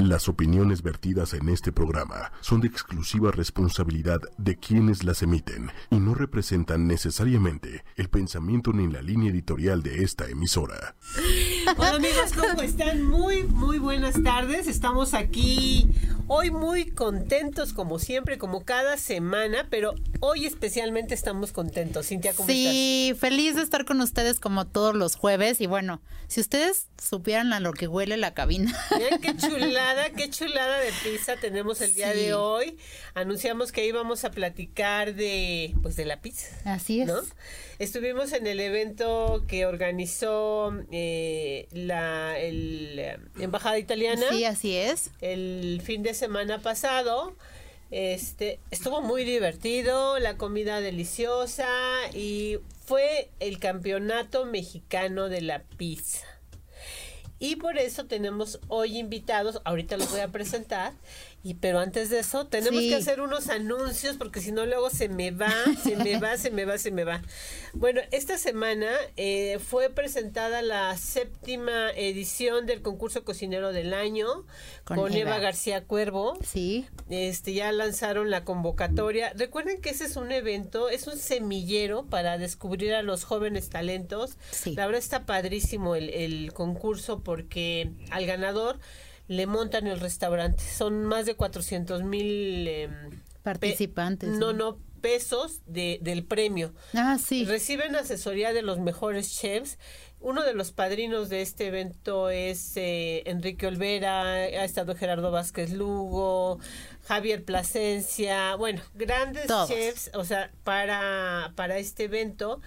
Las opiniones vertidas en este programa son de exclusiva responsabilidad de quienes las emiten y no representan necesariamente el pensamiento ni la línea editorial de esta emisora. Hola amigos, ¿cómo están? Muy, muy buenas tardes. Estamos aquí hoy muy contentos como siempre, como cada semana, pero hoy especialmente estamos contentos. Cintia, ¿cómo sí, estás? Sí, feliz de estar con ustedes como todos los jueves y bueno, si ustedes supieran a lo que huele la cabina. Miren qué chulada, qué chulada de pizza tenemos el día Sí. de hoy. Anunciamos que íbamos a platicar de, pues, de la pizza. Así es. ¿no? Estuvimos en el evento que organizó eh, la el, eh, embajada italiana Sí, así es. el fin de semana pasado. Este estuvo muy divertido, la comida deliciosa y fue el campeonato mexicano de la pizza. Y por eso tenemos hoy invitados, ahorita los voy a presentar, y pero antes de eso tenemos Sí. que hacer unos anuncios porque si no luego se me va, se me va, se me va, se me va. Bueno, esta semana eh, fue presentada la séptima edición del concurso cocinero del año con, Con Eva. Eva. García Cuervo. Sí. Este ya lanzaron la convocatoria. Recuerden que ese es un evento, es un semillero para descubrir a los jóvenes talentos. Sí. La verdad está padrísimo el, el concurso porque al ganador le montan el restaurante. Son más de 400 mil em, Participantes. no, no, pesos de, del premio. Ah, sí. Reciben asesoría de los mejores chefs. Uno de los padrinos de este evento es eh, Enrique Olvera, ha estado Gerardo Vázquez Lugo, Javier Plasencia, bueno, grandes Todos. chefs, o sea, para, para este evento.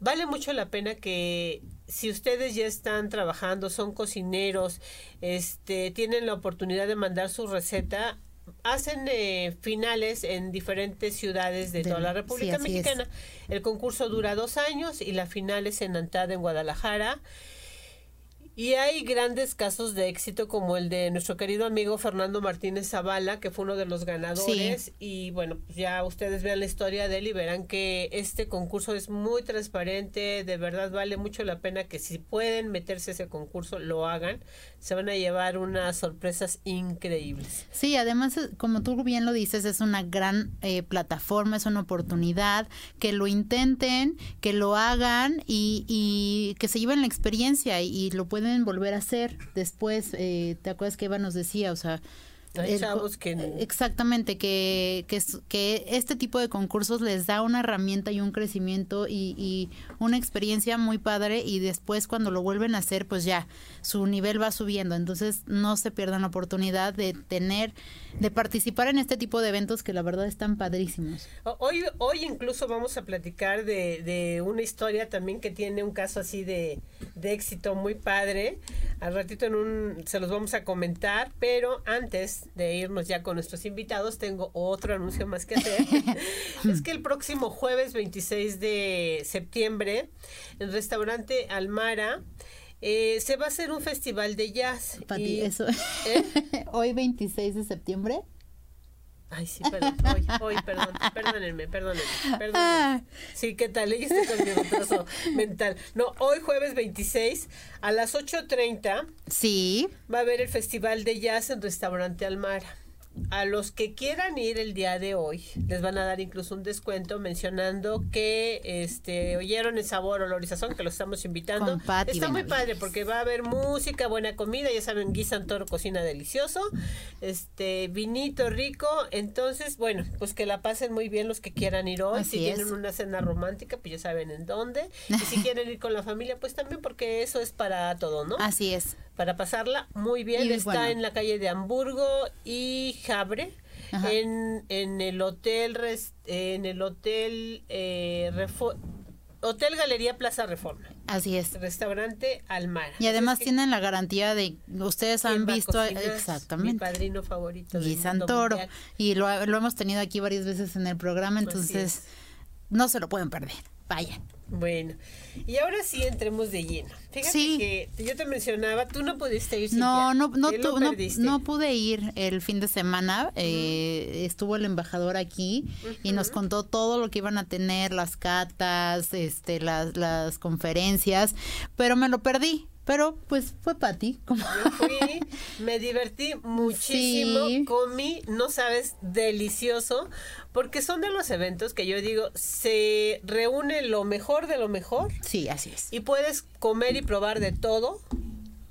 Vale mucho la pena que si ustedes ya están trabajando, son cocineros, este, tienen la oportunidad de mandar su receta, hacen eh, finales en diferentes ciudades de, De- toda la sí, República es. Mexicana. El concurso dura dos años y la final es en Antada, en Guadalajara. Y hay grandes casos de éxito como el de nuestro querido amigo Fernando Martínez Zavala, que fue uno de los ganadores. Y bueno, pues ya ustedes vean la historia de él y verán que este concurso es muy transparente, de verdad vale mucho la pena que si pueden meterse a ese concurso, lo hagan. Se van a llevar unas sorpresas increíbles. Sí, además, eh, como tú bien lo dices, es una gran eh, plataforma, es una oportunidad, que lo intenten, que lo hagan y, y que se lleven la experiencia y, y lo pueden volver a hacer después. Eh, ¿Te acuerdas que Eva nos decía? O sea... El chavos que- Exactamente, que, que, que este tipo de concursos les da una herramienta y un crecimiento y, y una experiencia muy padre y después cuando lo vuelven a hacer, pues ya, su nivel va subiendo. Entonces no se pierdan la oportunidad de tener, de participar en este tipo de eventos que la verdad están padrísimos. Hoy, hoy incluso vamos a platicar de, de una historia también que tiene un caso así de, de éxito muy padre. Al ratito en un, se los vamos a comentar, pero antes de irnos ya con nuestros invitados, tengo otro anuncio más que hacer. es que el próximo jueves 26 de septiembre, el restaurante Almara, eh, se va a hacer un festival de jazz. Pati, y- eso. ¿Eh? Hoy 26 de septiembre. Ay, sí, perdón. Hoy, hoy, perdón. Perdónenme, perdónenme. perdónenme. Sí, ¿qué tal? Ella está con mi retraso mental. No, hoy jueves 26 a las 8.30 Sí, va a haber el Festival de Jazz en Restaurante Almara. A los que quieran ir el día de hoy, les van a dar incluso un descuento mencionando que este oyeron el sabor, olor y sazón, que los estamos invitando. Con Pati Está muy padre porque va a haber música, buena comida, ya saben, guisan toro, cocina delicioso, este vinito rico. Entonces, bueno, pues que la pasen muy bien los que quieran ir hoy. Así si es. tienen una cena romántica, pues ya saben en dónde. Y si quieren ir con la familia, pues también porque eso es para todo, ¿no? así es. Para pasarla muy bien. Y Está bueno. en la calle de Hamburgo y Jabre. En, en el hotel en el hotel eh, Hotel Galería Plaza Reforma Así es. restaurante Almara Y además tienen la garantía de, ustedes ¿quién han visto cocinar? mi exactamente. padrino favorito mundo Santoro. mundial. Y lo, lo hemos tenido aquí varias veces en el programa, entonces es. no se lo pueden perder. Vayan. Bueno, y ahora sí entremos de lleno. Fíjate Sí. que yo te mencionaba, tú no pudiste ir. No, no, no, perdiste. no pude ir el fin de semana. eh, estuvo el embajador aquí y nos contó todo lo que iban a tener, las catas, este, las, las conferencias, pero me lo perdí. Pero pues fue Pati. Yo fui, me divertí muchísimo, comí, no sabes, delicioso, porque son de los eventos que yo digo, se reúne lo mejor de lo mejor. Sí, así es. Y puedes comer y probar de todo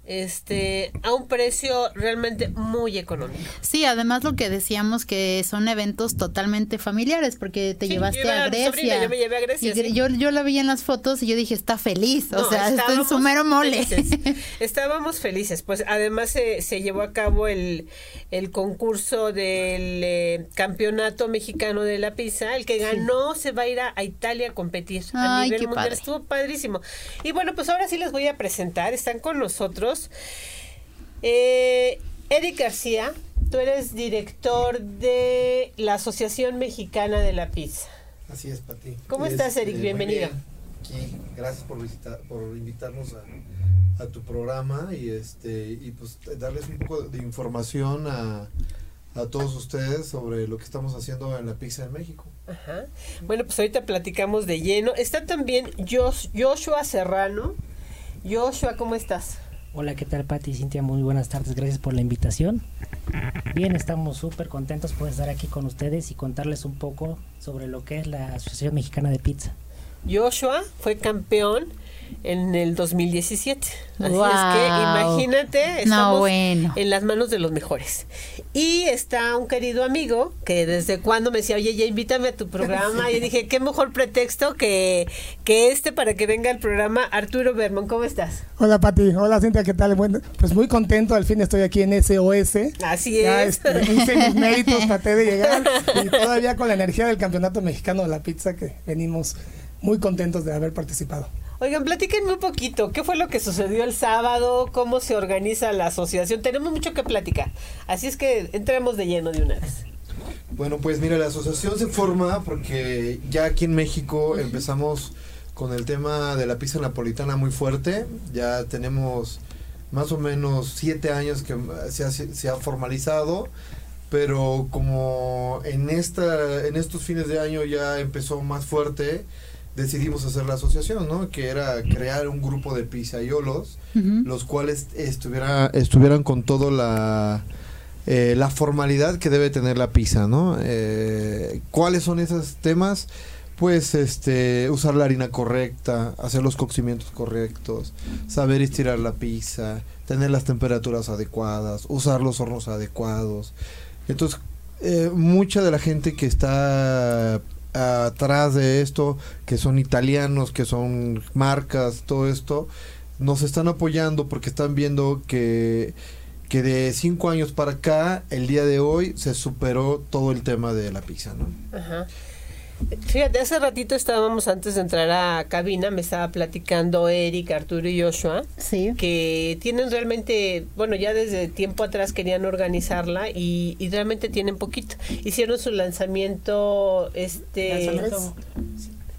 este a un precio realmente muy económico. Sí, además lo que decíamos que son eventos totalmente familiares porque te llevaste a Grecia. yo me llevé a Grecia. yo, yo la vi en las fotos y yo dije, está feliz, o sea, está en su mero mole. Estábamos felices, pues además se, se llevó a cabo el, el concurso del eh, campeonato mexicano de la pizza, el que ganó se va a ir a, Italia a competir a nivel mundial, estuvo padrísimo. Y bueno, pues ahora sí les voy a presentar, están con nosotros eh, Eric García, tú eres director de la Asociación Mexicana de la Pizza. Así es, Pati. ¿Cómo estás, Eric? Eh, Bienvenido. Aquí, gracias por, por invitarnos a, tu programa y este y pues darles un poco de información a, a todos ustedes sobre lo que estamos haciendo en la pizza en México. Ajá. Bueno, pues ahorita platicamos de lleno. Está también Joshua Serrano. Joshua, ¿cómo estás? Hola, ¿qué tal Pati y Cintia? Muy buenas tardes, gracias por la invitación. Bien, estamos súper contentos por estar aquí con ustedes y contarles un poco sobre lo que es la Asociación Mexicana de Pizza. Joshua fue campeón en el 2017. Así es que imagínate, estamos en las manos de los mejores. Y está un querido amigo que desde cuando me decía, oye, ya invítame a tu programa. Y dije, qué mejor pretexto que, que este para que venga al programa. Arturo Bermón, ¿cómo estás? Hola, Pati. Hola, Cintia, ¿qué tal? Bueno, pues muy contento. Al fin estoy aquí en SOS. Así es. Este, hice mis méritos, traté de llegar. Y todavía con la energía del Campeonato Mexicano de la Pizza que venimos muy contentos de haber participado. Oigan, platíquenme un poquito, ¿qué fue lo que sucedió el sábado? ¿Cómo se organiza la asociación? Tenemos mucho que platicar, así es que entremos de lleno de una vez. Bueno, pues mira, la asociación se forma porque ya aquí en México empezamos con el tema de la pizza napolitana muy fuerte, ya tenemos más o menos siete años que se ha, se ha formalizado, pero como en, esta, en estos fines de año ya empezó más fuerte, decidimos hacer la asociación, ¿no? Que era crear un grupo de pizzaiolos, los cuales estuviera, estuvieran con toda la, eh, la formalidad que debe tener la pizza, ¿no? Eh, ¿Cuáles son esos temas? Pues este, usar la harina correcta, hacer los cocimientos correctos, saber estirar la pizza, tener las temperaturas adecuadas, usar los hornos adecuados. Entonces, eh, mucha de la gente que está atrás de esto, que son italianos, que son marcas, todo esto, nos están apoyando porque están viendo que, que de cinco años para acá, el día de hoy, se superó todo el tema de la pizza, ¿no? Ajá. Fíjate, hace ratito estábamos antes de entrar a cabina, me estaba platicando Eric, Arturo y Joshua, sí. que tienen realmente, bueno, ya desde tiempo atrás querían organizarla y, realmente tienen poquito. Hicieron su lanzamiento, este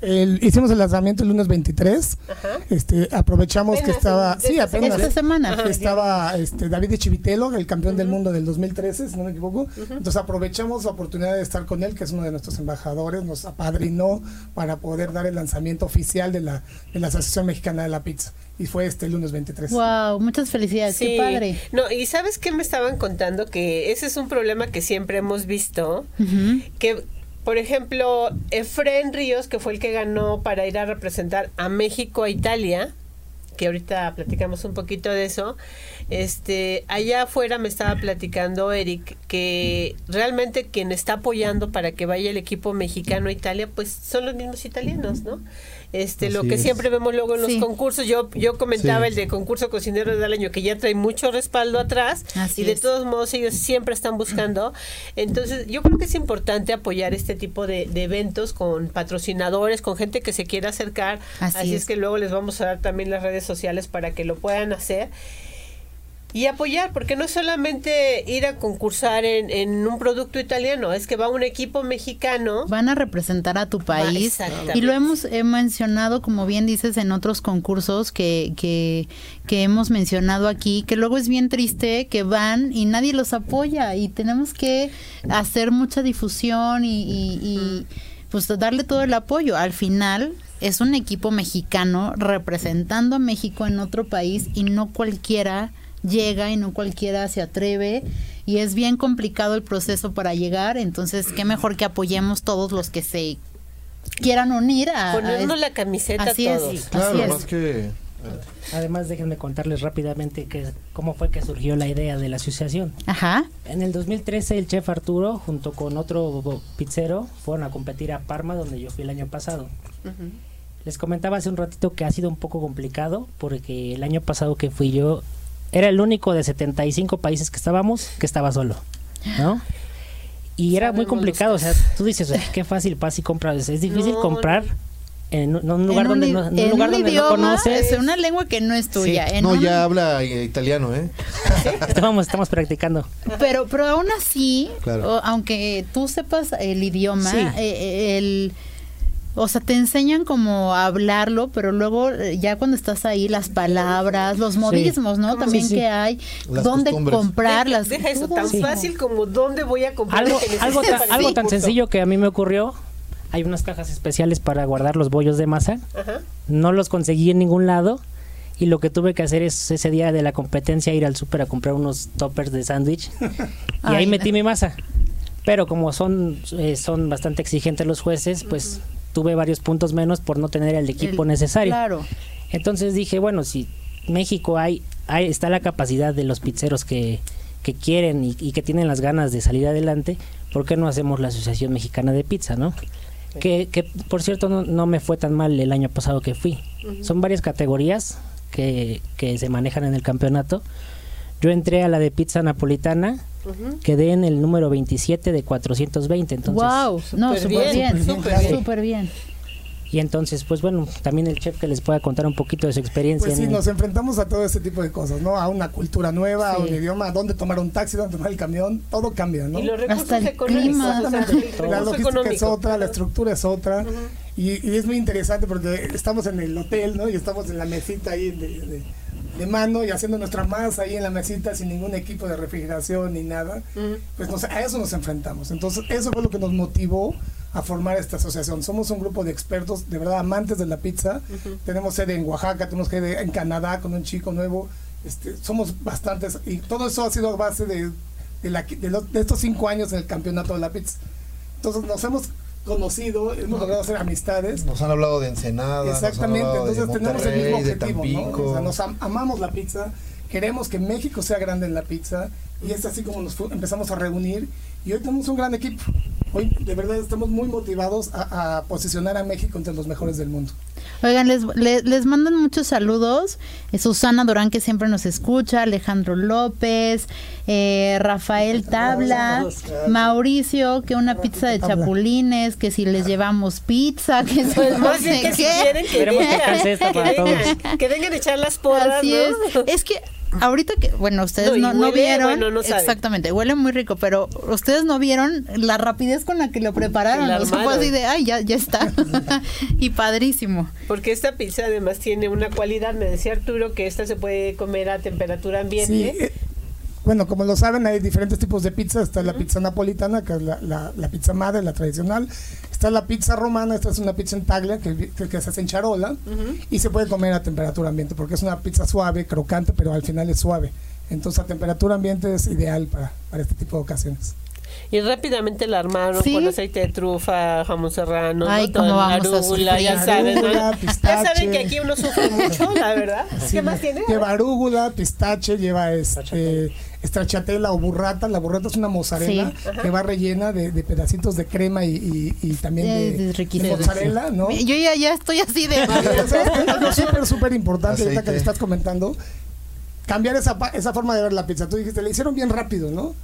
hicimos el lanzamiento el lunes 23. Este, aprovechamos que estaba, sí, apenas esta semana. estaba este David Chivitelo, el campeón del mundo del 2013, si no me equivoco. Entonces aprovechamos la oportunidad de estar con él, que es uno de nuestros embajadores, nos apadrinó para poder dar el lanzamiento oficial de la, de la Asociación Mexicana de la Pizza. Y fue este lunes 23. Wow, muchas felicidades, qué padre. No, y sabes qué me estaban contando que ese es un problema que siempre hemos visto, que por ejemplo, Efren Ríos, que fue el que ganó para ir a representar a México a Italia, que ahorita platicamos un poquito de eso. Este, allá afuera me estaba platicando Eric que realmente quien está apoyando para que vaya el equipo mexicano a Italia, pues son los mismos italianos, ¿no? Este lo que siempre vemos luego en los concursos yo yo comentaba el de concurso cocinero del año que ya trae mucho respaldo atrás y de todos modos ellos siempre están buscando. Entonces yo creo que es importante apoyar este tipo de, eventos con patrocinadores con gente que se quiera acercar. Así, es. es. que luego les vamos a dar también las redes sociales para que lo puedan hacer y apoyar, porque no es solamente ir a concursar en, un producto italiano, es que va un equipo mexicano. Van a representar a tu país. y lo hemos mencionado, como bien dices, en otros concursos que, que, que hemos mencionado aquí, que luego es bien triste que van y nadie los apoya y tenemos que hacer mucha difusión y, y, y pues darle todo el apoyo. Al final es un equipo mexicano representando a México en otro país y no cualquiera llega y no cualquiera se atreve y es bien complicado el proceso para llegar, entonces qué mejor que apoyemos todos los que se quieran unir a... Ponernos la camiseta así todos. Es, Claro, así es. más que... Además, déjenme contarles rápidamente que, cómo fue que surgió la idea de la asociación. Ajá. En el 2013 el chef Arturo junto con otro pizzero fueron a competir a Parma donde yo fui el año pasado. Les comentaba hace un ratito que ha sido un poco complicado porque el año pasado que fui yo era el único de 75 países que estábamos que estaba solo, ¿no? Y era muy complicado, o sea, tú dices, "Ay, qué fácil vas y compras, es difícil No, comprar en un, en un lugar donde no, en un lugar un donde idioma, no conoces. es una lengua que no es tuya. en No, un- ya habla eh, italiano, ¿eh? Estamos, estamos practicando. Pero, pero aún así, Claro. o- aunque tú sepas el idioma, Sí. eh, eh, el, o sea, te enseñan como a hablarlo, pero luego eh, ya cuando estás ahí, las palabras, los modismos, ¿no? También Sí, sí. que hay, Las dónde costumbres. comprarlas. Deja eso, tan fácil como dónde voy a comprar algo, algo, tan, algo tan sencillo que a mí me ocurrió. Hay unas cajas especiales para guardar los bollos de masa. Ajá. No los conseguí en ningún lado. Y lo que tuve que hacer es ese día de la competencia ir al súper a comprar unos toppers de sándwich. y ahí metí mi masa. Pero como son, eh, son bastante exigentes los jueces, pues tuve varios puntos menos por no tener el equipo El- necesario. Claro. Entonces dije, bueno, si México hay, hay está la capacidad de los pizzeros que, que quieren y, y que tienen las ganas de salir adelante, ¿por qué no hacemos la Asociación Mexicana de Pizza, no? Que, que por cierto no, no me fue tan mal el año pasado que fui. Son varias categorías que, que se manejan en el campeonato. Yo entré a la de pizza napolitana, quedé en el número 27 de 420, entonces wow, no, súper bien, bien, súper bien. súper bien. y entonces pues bueno, también el chef que les pueda contar un poquito de su experiencia. Pues sí, en nos enfrentamos a todo ese tipo de cosas, ¿no? A una cultura nueva, a un idioma, a dónde tomar un taxi, dónde tomar el camión, todo cambia, ¿no? Y los recursos Hasta el económicos. clima. o sea, Exactamente. el La logística es otra, la estructura es otra. y, y es muy interesante porque estamos en el hotel, ¿no? Y estamos en la mesita ahí de, de- de mano y haciendo nuestra masa ahí en la mesita sin ningún equipo de refrigeración ni nada. Ujú. Pues nos- a eso nos enfrentamos. Entonces, eso fue lo que nos motivó a formar esta asociación. Somos un grupo de expertos, de verdad, amantes de la pizza. Tenemos sede en Oaxaca, tenemos sede en Canadá con un chico nuevo. Este, somos bastantes y todo eso ha sido a base de, de, la- de los- de estos cinco años en el campeonato de la pizza. Entonces nos hemos conocido, hemos logrado hacer amistades. Nos han hablado de Ensenada, nos han Exactamente, hablado de entonces tenemos el mismo objetivo, ¿no? O sea, nos am- amamos la pizza, queremos que México sea grande en la pizza y es así como nos empezamos a reunir y hoy tenemos un gran equipo. Hoy de verdad estamos muy motivados a, a posicionar a México entre los mejores del mundo. Oigan, les, les, les mandan muchos saludos. Eh, Susana Durán, que siempre nos escucha, Alejandro López, eh, Rafael Tabla, Mauricio, que una pizza de chapulines, que si les llevamos pizza, que si Pues no sé que si quieren que que vengan, que a echar las porras, Así ¿no? es. Es que ahorita que, bueno, ustedes No, no, no huele, vieron. bueno, no exactamente, huele muy rico, pero ustedes no vieron la rapidez con la que lo prepararon. Armaron. así de, ay, ya, ya está. y padrísimo. Porque esta pizza además tiene una cualidad, me decía Arturo, que esta se puede comer a temperatura Sí, ambiente. eh, bueno, como lo saben, hay diferentes tipos de pizza. Está la pizza napolitana, que es la, la- la pizza madre, la tradicional. Está la pizza romana, esta es una pizza en taglia, que, que- que se hace en charola. Y se puede comer a temperatura ambiente, porque es una pizza suave, crocante, pero al final es suave. Entonces, a temperatura ambiente es ideal para, para este tipo de ocasiones. Y rápidamente la armaron Sí. con aceite de trufa, jamón serrano, ¿no? Ay, a arúgula, ya saben, ¿no? Arúgula, Ya saben que aquí uno sufre mucho, la verdad. ¿Qué más tiene? Lleva arúgula, pistache, lleva este, stracciatella o burrata. La burrata es una mozzarella Sí. que va rellena de, de pedacitos de crema y, y- y también de, mozzarella, ¿no? Yo ya, ya estoy así de. Es algo súper, súper importante ahorita que le estás comentando. Cambiar esa, esa forma de ver la pizza. Tú dijiste, le hicieron bien rápido, ¿no?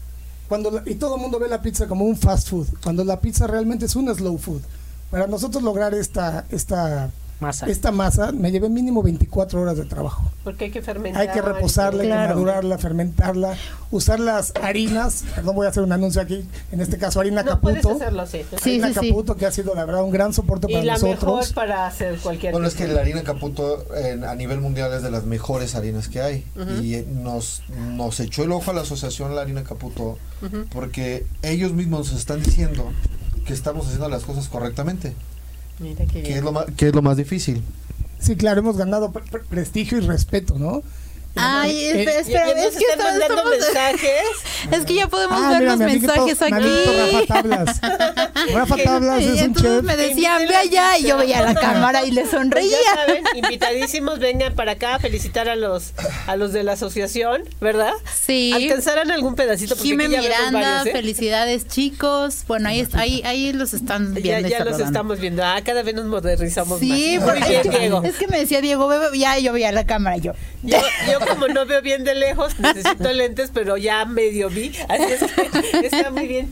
Cuando la- y todo el mundo ve la pizza como un fast food, cuando la pizza realmente es un slow food. Para nosotros lograr esta, esta, Masa. esta masa, me llevé mínimo 24 horas de trabajo. Porque hay que fermentar. Hay que reposarla, hay Claro. que madurarla, fermentarla, usar las harinas. Perdón, voy a hacer un anuncio aquí. En este caso, harina No puedes Caputo. hacerlo, sí. Harina sí, sí. Caputo, que ha sido la verdad un gran soporte Y para la nosotros. mejor para hacer cualquier Bueno, es que la harina Caputo en- a nivel mundial es de las mejores harinas que hay. Y eh, nos, nos echó el ojo a la asociación La Harina Caputo porque ellos mismos nos están diciendo que estamos haciendo las cosas correctamente. Mira qué ¿Qué bien. es, lo más, qué es lo más difícil? Sí, claro, hemos ganado pre- pre- prestigio y respeto, ¿no? Ay, espera, Ya, ya nos es que están mandando estamos- mensajes. es que ya podemos Ah, ver mira, los mi amiguito- mensajes mi amiguito Rafa aquí. Tablas. Rafa Tablas Y es un entonces chef. me decían, ve allá, y yo veía la cámara y le Pues sonreía. ya saben, invitadísimos, vengan para acá a felicitar a los a los de la asociación, ¿verdad? Sí. Alcanzarán algún pedacito porque aquí ya vemos Miranda, varios, ¿eh? felicidades chicos. Bueno, ahí, ahí, ahí los están Ya, viendo. y ya los estamos viendo. Ah, cada vez nos modernizamos Sí, más. Muy porque bien, Diego. es que me decía Diego, ya yo veía la cámara yo. Yo, yo como no veo bien de lejos, necesito lentes, pero ya medio vi. Así es que está muy bien.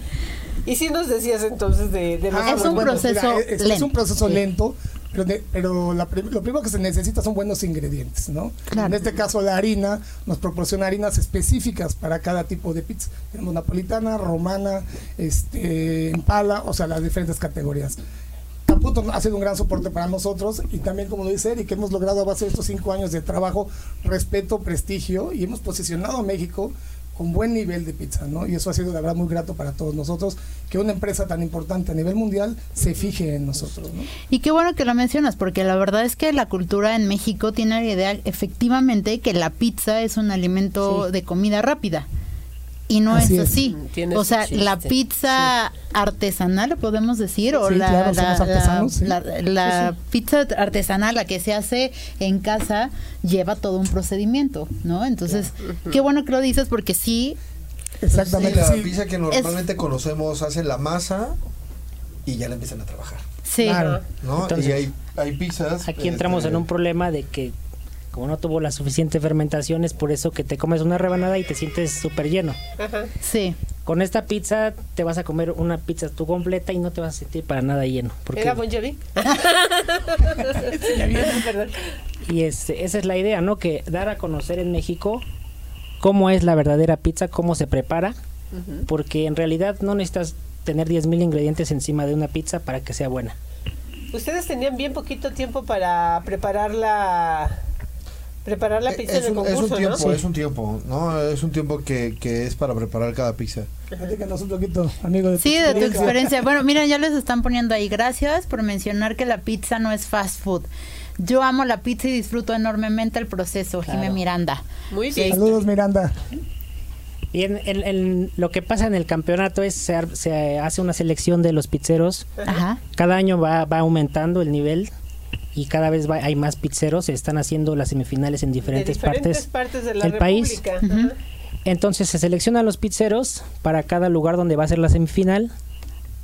Y si nos decías entonces de, de Ah, Es un bueno, proceso mira, es, es lento. un proceso lento, pero, de- pero la lo primero que se necesita son buenos ingredientes, ¿no? Claro. En este caso la harina nos proporciona harinas específicas para cada tipo de pizza. Tenemos napolitana, romana, este, empala, o sea, las diferentes categorías. Ha sido un gran soporte para nosotros y también, como lo dice Eric, hemos logrado a base de estos cinco años de trabajo, respeto, prestigio y hemos posicionado a México con buen nivel de pizza, ¿no? Y eso ha sido, la verdad, muy grato para todos nosotros, que una empresa tan importante a nivel mundial se fije en nosotros, ¿no? Y qué bueno que lo mencionas, porque la verdad es que la cultura en México tiene la idea, efectivamente, que la pizza es un alimento de comida rápida. Y no Así es así. Mm, O sea, chiste. la pizza artesanal, ¿lo podemos decir, o Sí, la, claro, la- la- artesanos, sí. la- la pizza artesanal, la que se hace en casa, lleva todo un procedimiento, ¿no? Entonces, qué bueno que lo dices, porque sí, Sí, Exactamente, la sí. pizza que normalmente conocemos hacen la masa y ya la empiezan a trabajar, sí. Claro. ¿no? Entonces, y hay, hay pizzas... Aquí entramos este, en un problema de que como no tuvo la suficiente fermentación es por eso que te comes una rebanada y te sientes súper lleno. Ajá. Sí. Con esta pizza te vas a comer una pizza tú completa y no te vas a sentir para nada lleno. Porque, ¿Era Bon Jovi? Perdón. y este, esa es la idea, ¿no? Que dar a conocer en México cómo es la verdadera pizza, cómo se prepara, porque en realidad no necesitas tener 10.000 ingredientes encima de una pizza para que sea buena. Ustedes tenían bien poquito tiempo para preparar la preparar la pizza es, en el un, es un concurso, tiempo, ¿no? es un tiempo, ¿no? Es un tiempo que, que es para preparar cada pizza. Platícanos un poquito, amigo de tu Sí, de tu experiencia. Bueno, mira, ya les están poniendo ahí. Gracias por mencionar que la pizza no es fast food. Yo amo la pizza y disfruto enormemente el proceso, Jimé Claro. Miranda. Muy bien. Saludos, Miranda. Y en, en- en lo que pasa en el campeonato es se, se hace una selección de los pizzeros. Ajá. Cada año va, va aumentando el nivel y cada vez va- hay más pizzeros. Se están haciendo las semifinales en De diferentes, partes. partes de la del país. Entonces se seleccionan los pizzeros para cada lugar donde va a ser la semifinal.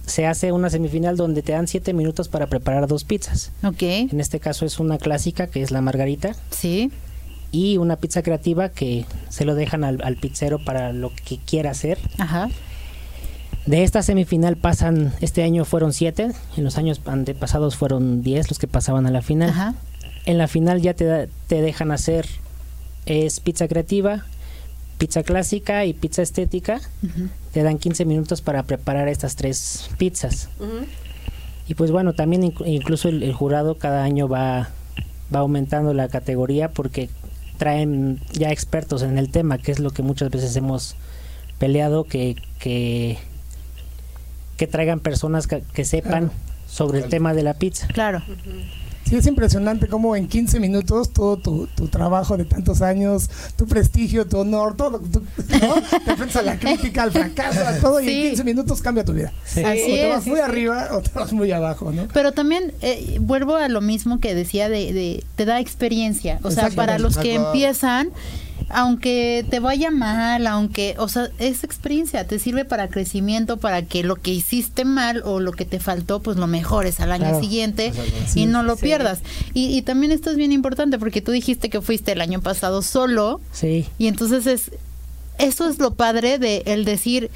Se hace una semifinal donde te dan siete minutos para preparar dos pizzas. Ok. En este caso es una clásica que es la margarita Sí. y una pizza creativa que se lo dejan al, al pizzero para lo que quiera hacer. Ajá. De esta semifinal pasan, este año fueron siete, en los años antepasados fueron diez los que pasaban a la final. Ajá. En la final ya te, te dejan hacer, es pizza creativa, pizza clásica y pizza estética. Te dan 15 minutos para preparar estas tres pizzas. Y pues bueno, también inc- incluso el, el jurado cada año va, va aumentando la categoría porque traen ya expertos en el tema, que es lo que muchas veces hemos peleado, que, que, que traigan personas que, que sepan sobre el tema de la pizza. Claro. Sí, es impresionante cómo en 15 minutos todo tu, tu trabajo de tantos años, tu prestigio, tu honor, todo tú, ¿no? Te enfrentas a la crítica, al fracaso, a todo, y Sí. en 15 minutos cambia tu vida. Así o te vas es, muy sí, sí. arriba o te vas muy abajo, ¿no? Pero también eh, vuelvo a lo mismo que decía de, de- te da experiencia. O sea, para los que Claro. empiezan, aunque te vaya mal, aunque, o sea, es experiencia, te sirve para crecimiento, para que lo que hiciste mal o lo que te faltó, pues lo mejores al año Claro. siguiente Sí. y no lo Sí. pierdas. Y, y también esto es bien importante porque tú dijiste que fuiste el año pasado solo Sí, y entonces es, eso es lo padre de el decir,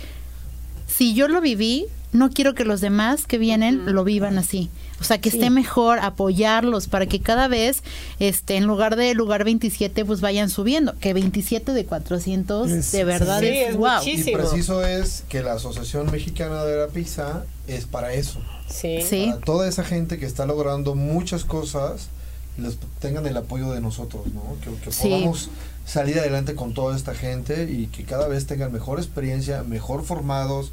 si yo lo viví, no quiero que los demás que vienen lo vivan así. O sea, que esté mejor apoyarlos para que cada vez, este, en lugar de lugar 27, pues vayan subiendo. Que 27 de 400, Es- de verdad sí, es, es wow. Y preciso es que la Asociación Mexicana de la Pizza es para eso. Sí. Sí. Para toda esa gente que está logrando muchas cosas, les tengan el apoyo de nosotros, ¿no? Que, que Sí. podamos salir adelante con toda esta gente y que cada vez tengan mejor experiencia, mejor formados,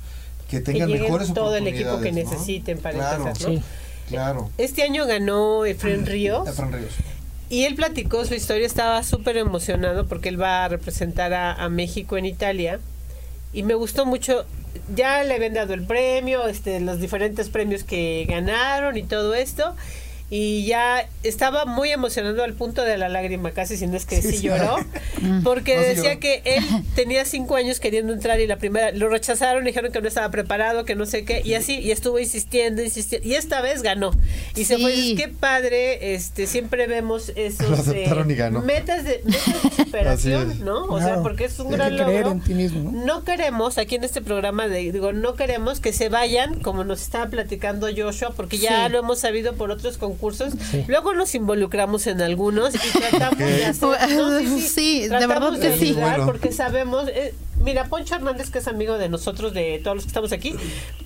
que Que tengan lleguen mejores todo el equipo que necesiten para Claro. empezar, ¿no? sí. Claro. Este año ganó Efren Ríos. Efren Ríos. Y él platicó su historia, estaba súper emocionado porque él va a representar a, a, México en Italia. Y me gustó mucho, ya le habían dado el premio, este, los diferentes premios que ganaron y todo esto y ya estaba muy emocionado al punto de la lágrima, casi si no es que sí, lloró, porque decía que él tenía cinco años queriendo entrar y la primera lo rechazaron, dijeron que no estaba preparado, que no sé qué, y así, y estuvo insistiendo, insistiendo, y esta vez ganó. Y se fue, qué padre, este, siempre vemos esos eh, metas de, metas de superación, ¿no? O sea, porque es un gran logro. En ti mismo, ¿no? ¿no? queremos, aquí en este programa, de, digo, no queremos que se vayan, como nos estaba platicando Joshua, porque ya lo hemos sabido por otros concursos cursos. Luego nos involucramos en algunos y tratamos de hacer. sí, de verdad que sí. Porque sabemos. Eh, mira, Poncho Hernández, que es amigo de nosotros, de todos los que estamos aquí,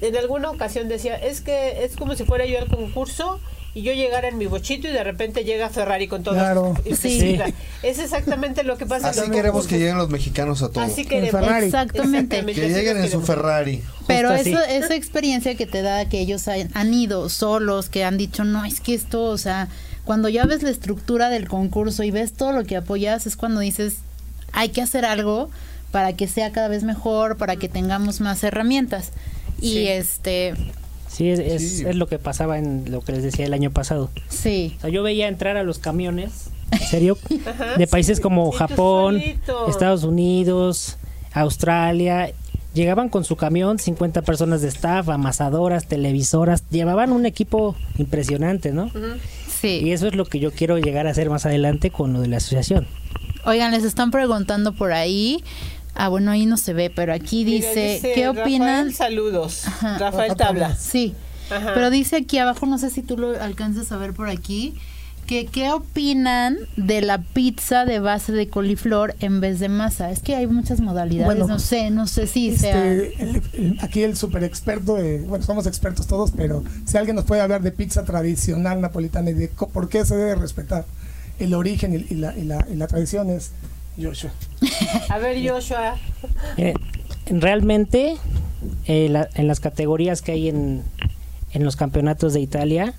en alguna ocasión decía: es que es como si fuera yo al concurso y yo llegara en mi bochito y de repente llega Ferrari con todo. Claro. Sí. Es exactamente lo que pasa. Así queremos que lleguen los mexicanos a todos. Así queremos. Exactamente. Que lleguen en su Ferrari. Pero eso, esa experiencia que te da que ellos han, ido solos, que han dicho, no, es que esto, o sea, cuando ya ves la estructura del concurso y ves todo lo que apoyas, es cuando dices, hay que hacer algo para que sea cada vez mejor, para que tengamos más herramientas. Y este Sí, es, es, lo que pasaba en lo que les decía el año pasado. Sí. O sea, yo veía entrar a los camiones, en serio, de países como Japón, Estados Unidos, Australia. Llegaban con su camión, 50 personas de staff, amasadoras, televisoras, llevaban un equipo impresionante, ¿no? Sí. Y eso es lo que yo quiero llegar a hacer más adelante con lo de la asociación. Oigan, les están preguntando por ahí Ah, bueno, ahí no se ve, pero aquí dice, ¿qué opinan? saludos. Rafael Tabla. Sí. Pero dice aquí abajo, no sé si tú lo alcanzas a ver por aquí, que qué opinan de la pizza de base de coliflor en vez de masa. Es que hay muchas modalidades, no sé, no sé si este, sea... aquí el super experto, bueno, somos expertos todos, pero si alguien nos puede hablar de pizza tradicional napolitana y de por qué se debe respetar el origen y, la, y la, y la tradición es Joshua. A ver, Joshua. Realmente, eh, en las categorías que hay en, en los campeonatos de Italia,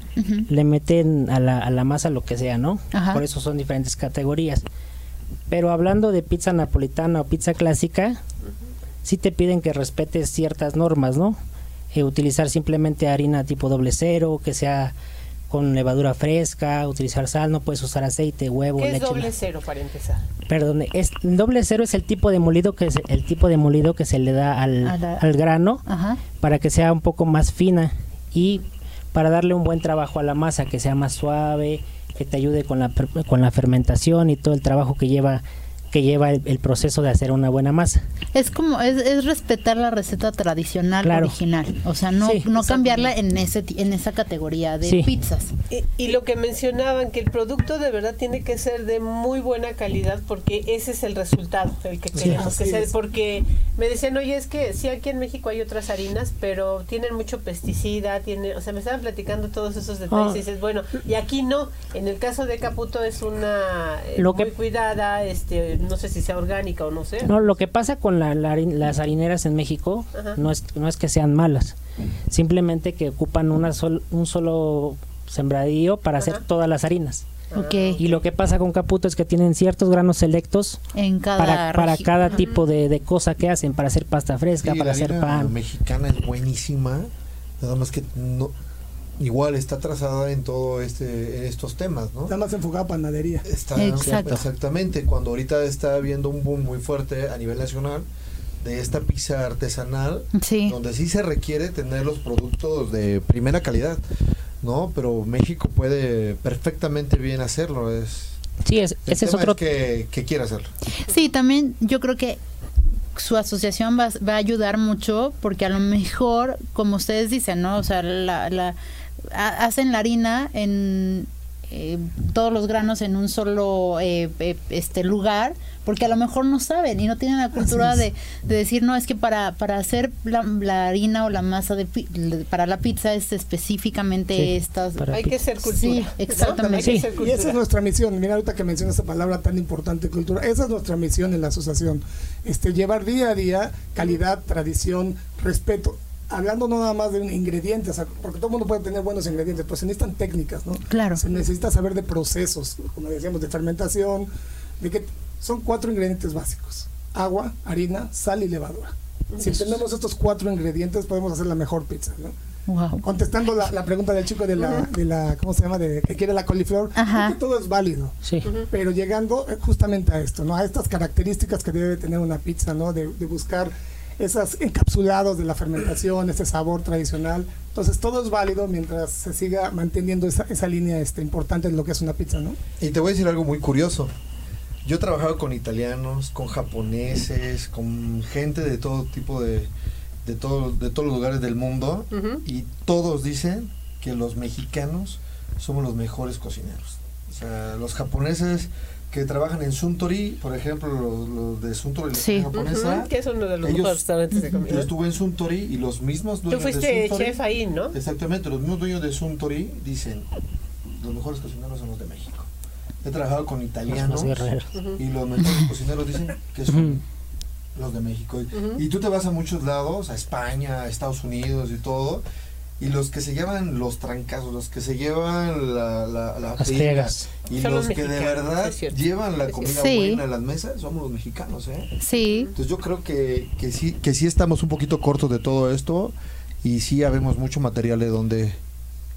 le meten a la, a la masa lo que sea, ¿no? Por eso son diferentes categorías. Pero hablando de pizza napolitana o pizza clásica, sí te piden que respetes ciertas normas, ¿no? Eh, utilizar simplemente harina tipo doble cero, que sea con levadura fresca, utilizar sal, no puedes usar aceite, huevo, ¿Qué leche. es doble cero para empezar? Perdón, es, doble cero es el tipo de molido que es el tipo de molido que se le da al, al grano para que sea un poco más fina y para darle un buen trabajo a la masa, que sea más suave, que te ayude con la, con la fermentación y todo el trabajo que lleva que lleva el, proceso de hacer una buena masa. Es como, es, respetar la receta tradicional original, o sea, no, no cambiarla en ese en esa categoría de pizzas. Y, lo que mencionaban, que el producto de verdad tiene que ser de muy buena calidad porque ese es el resultado, el que queremos que sea, porque me decían, oye, es que sí, aquí en México hay otras harinas, pero tienen mucho pesticida, tiene, o sea, me estaban platicando todos esos detalles ah. y dices, bueno, y aquí no, en el caso de Caputo es una eh, muy cuidada, este no sé si sea orgánica o no sé. No, lo que pasa con las harineras en México no es, no es que sean malas, simplemente que ocupan una un solo sembradío para hacer todas las harinas. Okay. Y lo que pasa con Caputo es que tienen ciertos granos selectos en cada para, para cada tipo de, de, cosa que hacen, para hacer pasta fresca, para hacer pan. La mexicana es buenísima, nada más que no, igual está trazada en todo este estos temas, ¿no? Está más enfocada a panadería. Está, Exacto. Exactamente, cuando ahorita está habiendo un boom muy fuerte a nivel nacional de esta pizza artesanal, donde sí se requiere tener los productos de primera calidad, ¿no? Pero México puede perfectamente bien hacerlo, es Sí, es, ese es otro que, que quiere hacerlo. Sí, también yo creo que su asociación va, va, a ayudar mucho porque a lo mejor, como ustedes dicen, ¿no? O sea, la, la hacen la harina en eh, todos los granos en un solo eh, eh, este lugar porque a lo mejor no saben y no tienen la cultura de, de, decir no es que para para hacer la, harina o la masa de para la pizza es específicamente estas hay que ser cultura. Sí exactamente. Y esa es nuestra misión. Mira ahorita que menciona esa palabra tan importante cultura esa es nuestra misión en la asociación este llevar día a día calidad tradición respeto hablando no nada más de ingredientes, o sea, porque todo el mundo puede tener buenos ingredientes, pues se necesitan técnicas, ¿no? Claro. Se necesita saber de procesos, como decíamos, de fermentación, de que son cuatro ingredientes básicos: agua, harina, sal y levadura. Si tenemos estos cuatro ingredientes, podemos hacer la mejor pizza, ¿no? Wow. Contestando la, la pregunta del chico de la, de la, ¿cómo se llama? De que quiere la coliflor, que todo es válido. Sí. Pero llegando eh, justamente a esto, ¿no? A estas características que debe tener una pizza, ¿no? De, de buscar esas encapsulados de la fermentación, ese sabor tradicional. Entonces todo es válido mientras se siga manteniendo esa, esa línea este, importante de lo que es una pizza, ¿no? Y te voy a decir algo muy curioso. Yo he trabajado con italianos, con japoneses, con gente de todo tipo de, de, todo, de todos los lugares del mundo y todos dicen que los mexicanos somos los mejores cocineros. O sea, los japoneses que trabajan en Suntory, por ejemplo, los, los de Suntory, la Sí. japonesa, Ujú, que es uno de los ellos- mejores restaurantes de yo comida. estuve en Suntory y los mismos Tú dueños de fuiste Suntory, chef ahí, ¿no? Exactamente, los mismos dueños de Suntory dicen, los mejores cocineros son los de México. He trabajado con italianos y los mejores cocineros dicen que son los de México. Y-. Y tú te vas a muchos lados, a España, a Estados Unidos y todo, y los que se llevan los trancazos, los que se llevan la, la, la Las friegas. y Son los los que de verdad llevan la comida. Sí. buena a las mesas, somos los mexicanos, ¿eh? Sí. Entonces yo creo que, que sí que sí estamos un poquito cortos de todo esto y sí habemos mucho material de donde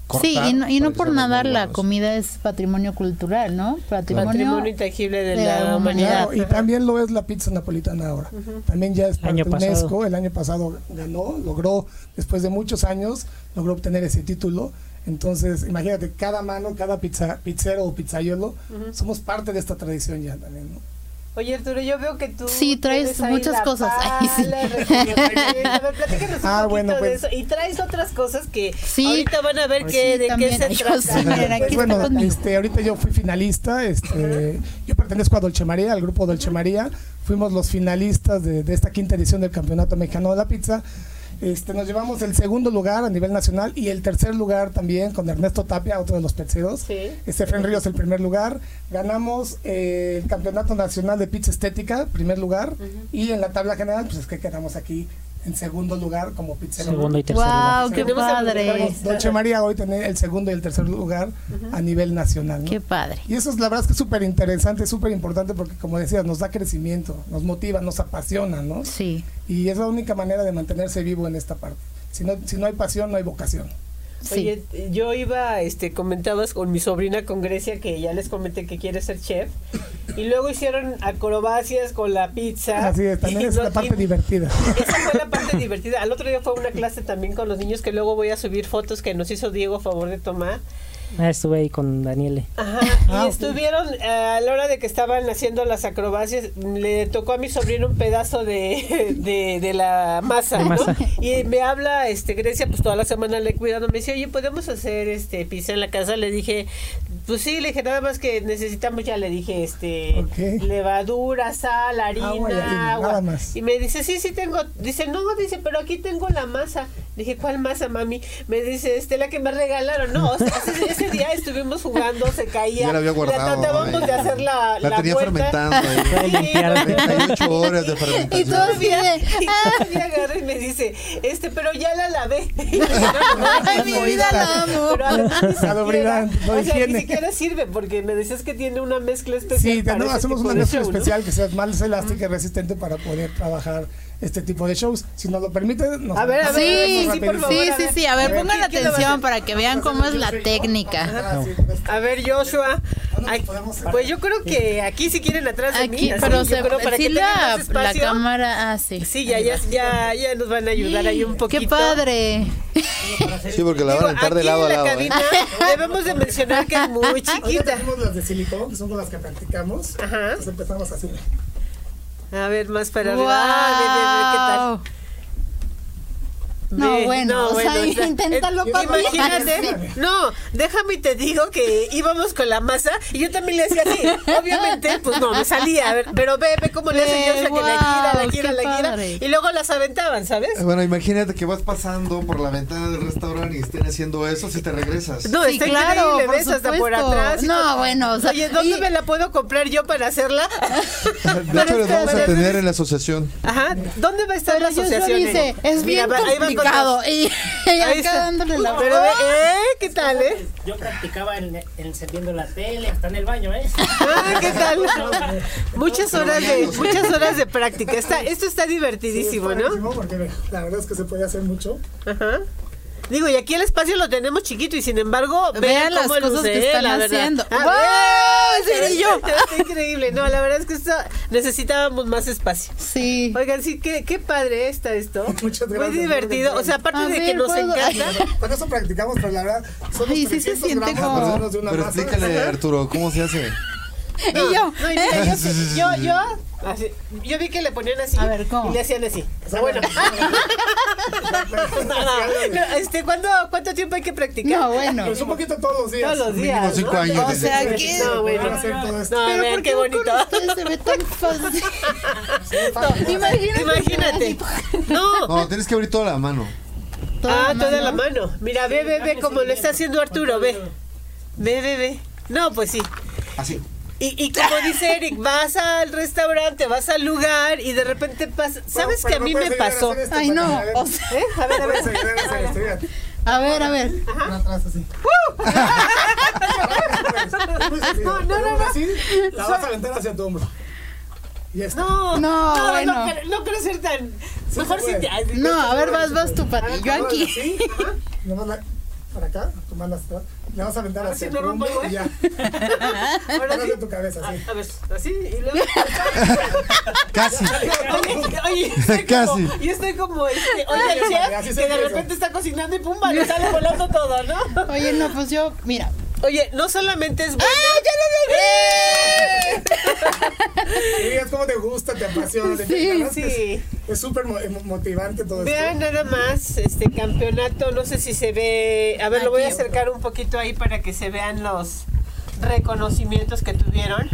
cortar. Sí, y no, y no por nada la comida es patrimonio cultural, ¿no? Patrimonio. Patrimonio intangible de, de la, humanidad. Claro, y también lo es la pizza napolitana ahora. También ya es parte. UNESCO. El año pasado ganó, logró, después de muchos años, logró obtener ese título. Entonces, imagínate, cada mano, cada pizza, pizzero o pizzaiolo, somos parte de esta tradición ya también, ¿no? Oye, Arturo, yo veo que tú. Sí, traes muchas cosas. Ay, sí. pala, Fernanda. A ver, platícanos un Ah, bueno, de pues. eso. Y traes otras cosas que Sí. ahorita van a ver Pues que, sí, de también. qué se trata. sí, Pues bueno, conmigo. este, ahorita yo fui finalista, este, yo pertenezco a Dolce María, al grupo Dolce María, fuimos los finalistas de, de esta quinta edición del Campeonato Mexicano de la Pizza. Este, nos llevamos el segundo lugar a nivel nacional y el tercer lugar también con Ernesto Tapia, otro de los pizzeros. Sí. Estefan Ríos el primer lugar. Ganamos eh, el Campeonato Nacional de Pizza Estética, primer lugar. Y en la tabla general, pues es que quedamos aquí en segundo lugar como pizzero. Segundo y tercer lugar. Wow, qué padre. Dolce María hoy tiene el segundo y el tercer lugar a nivel nacional. ¿no? Qué padre. Y eso es la verdad es que es súper interesante, súper importante porque como decías, nos da crecimiento, nos motiva, nos apasiona, ¿no? Sí. Y es la única manera de mantenerse vivo en esta parte. Si no, si no hay pasión, no hay vocación. Sí. Oye, yo iba, este, comentabas con mi sobrina con Grecia, que ya les comenté que quiere ser chef, y luego hicieron acrobacias con la pizza. Así es, también es no- la parte y- divertida. Esa fue la parte divertida. Al otro día fue una clase también con los niños que luego voy a subir fotos que nos hizo Diego a favor de tomar. Ah, estuve ahí con Daniele. Ajá. Ah, y estuvieron eh, a la hora de que estaban haciendo las acrobacias, le tocó a mi sobrino un pedazo de, de, de la masa, De ¿no? masa. Y me habla este Grecia, pues toda la semana le he cuidado, me dice, oye, ¿podemos hacer este pizza en la casa? Le dije, pues sí, le dije, nada más que necesitamos, ya le dije, este, Ok. levadura, sal, harina, Agua y harina, agua. nada más. Y me dice, sí, sí tengo, dice, no, dice, pero aquí tengo la masa. Dije, ¿cuál masa, mami? Me dice, este, la que me regalaron. No, o sea, ese, día estuvimos jugando, se caía. Ya la había guardado. tratábamos ahí. de hacer la, La la tenía vuelta. fermentando. 38 horas de Y fermentación. todavía. Y todavía agarra y me dice, este, pero ya la lavé. Ay, mi vida la amo. Pero además ni siquiera, no o sea, ni siquiera sirve porque me decías que tiene una mezcla especial. Sí, para ese hacemos una mezcla show, ¿no? especial que sea más elástica y resistente para poder trabajar este tipo de shows. Si nos lo permite, nos A ver, a ver, Sí, sí, por favor, sí, a sí. A ver, A ver, pongan ¿quién- quién lo va a atención para que vean cómo es la técnica. Ah, sí, A ver, Joshua. ay, pues yo creo que aquí si quieren atrás de mí. Aquí, así, pero se, creo para sí que la, más la espacio. cámara, ah, sí. Sí, ya, ya, ya, ya nos van a ayudar ahí un poquito. Qué padre. Sí, porque la Digo, van a entrar de lado a en la lado. ¿eh? cabina debemos de mencionar que es muy chiquita. tenemos las de silicón, que son con las que practicamos. Ajá. Entonces empezamos así. A ver, más para arriba. Ah, ve, ve, ve, ¿qué tal? Wow. No, Ve, bueno, o sea, inténtalo eh. Imagínate, no, déjame y te digo que íbamos con la masa y yo también le hacía así. Obviamente, pues no, me salía, a ver, pero ve, ve cómo le hace Ve, yo, que la gira, la gira, la gira. padre. Y luego las aventaban, ¿sabes? Bueno, imagínate que vas pasando por la ventana del restaurante y estén haciendo eso si te regresas. No, Sí, está claro, increíble, por ves hasta por atrás. No, todo. bueno, o sea, Oye, ¿dónde y- me la puedo comprar yo para hacerla? De hecho, les vamos a tener en la asociación. Ajá, ¿dónde va a estar Pero la asociación? dice, es bien Y, y Ahí acá está. dándole la Pero, ¿eh? ¿Qué tal, eh? Yo practicaba en, encendiendo la tele, hasta en el baño, ¿eh? Ah, ¿Qué tal? Muchas horas de, muchas horas de práctica. Está, esto está divertidísimo, ¿no? Padrísimo, Porque la verdad es que se puede hacer mucho. Ajá. Digo, y aquí el espacio lo tenemos chiquito y sin embargo, vean, Vean las cómo cosas luce, que están haciendo. ¡Wow! ¡Ese brillo! Está increíble. No, la verdad es que esto necesitábamos más espacio. Sí. Oigan, sí, qué, qué padre está esto. Muchas gracias. Muy divertido. O sea, aparte A de que nos ¿puedo? encanta. Con eso practicamos, pero la verdad, somos Ay, sí se 300 siente gramos como- Pero masa. explícale, Arturo, ¿cómo se hace? Y yo, No, y mira, yo, yo, yo, así, yo vi que le ponían así A ver, ¿cómo? y le hacían así. O sea, bueno, bueno. no, este, ¿cuánto, ¿cuánto tiempo hay que practicar? no, bueno. Pues un poquito todos los días. Todos los días. Cinco O sea, sí, No, bueno. poder hacer todo esto. No, Pero vean ¿por qué bonito. se ve tan fácil? Imagínate. Imagínate. No. No, tienes que abrir toda la mano. Ah, toda la mano. Mira, ve, ve, ve como lo está haciendo Arturo, ve. Ve, ve, ve. No, pues sí. Así. Y, y como dice Eric, vas al restaurante, vas al lugar y de repente pasa. ¿Sabes Pero que a mí me a pasó? esto, Ay, no. para que- O sea, ¿Eh? A ver, a ver. A mira. a ver, a ver. Una atrás así. Es muy sencillo. No, no, no, no. Así, la vas a aventar hacia tu hombro. Y ya está. No, No, no, bueno. no, cre- no quiero ser tan. Sí Mejor si te. No, a ver, vas, vas tú, Pati. Yo aquí. Así, para acá, tú mandas atrás. Le vas a aventar A no tu rompo hombro el y ya. Ahora Atrás sí. de tu cabeza, así. A ver, así y luego. Casi. Oye, oye, estoy Casi. Como, y estoy como este, oye, el Así chef que de repente está cocinando y pumba, le sale volando todo, ¿no? Oye, no, pues yo, mira. Oye, no solamente es bueno. Y digas cómo te gusta, te apasiona. te- Sí, que sí. es- súper eh, motivante todo Vean esto. nada más este campeonato, no sé si se ve, a ver, lo voy a acercar un poquito ahí para que se vean los reconocimientos que tuvieron.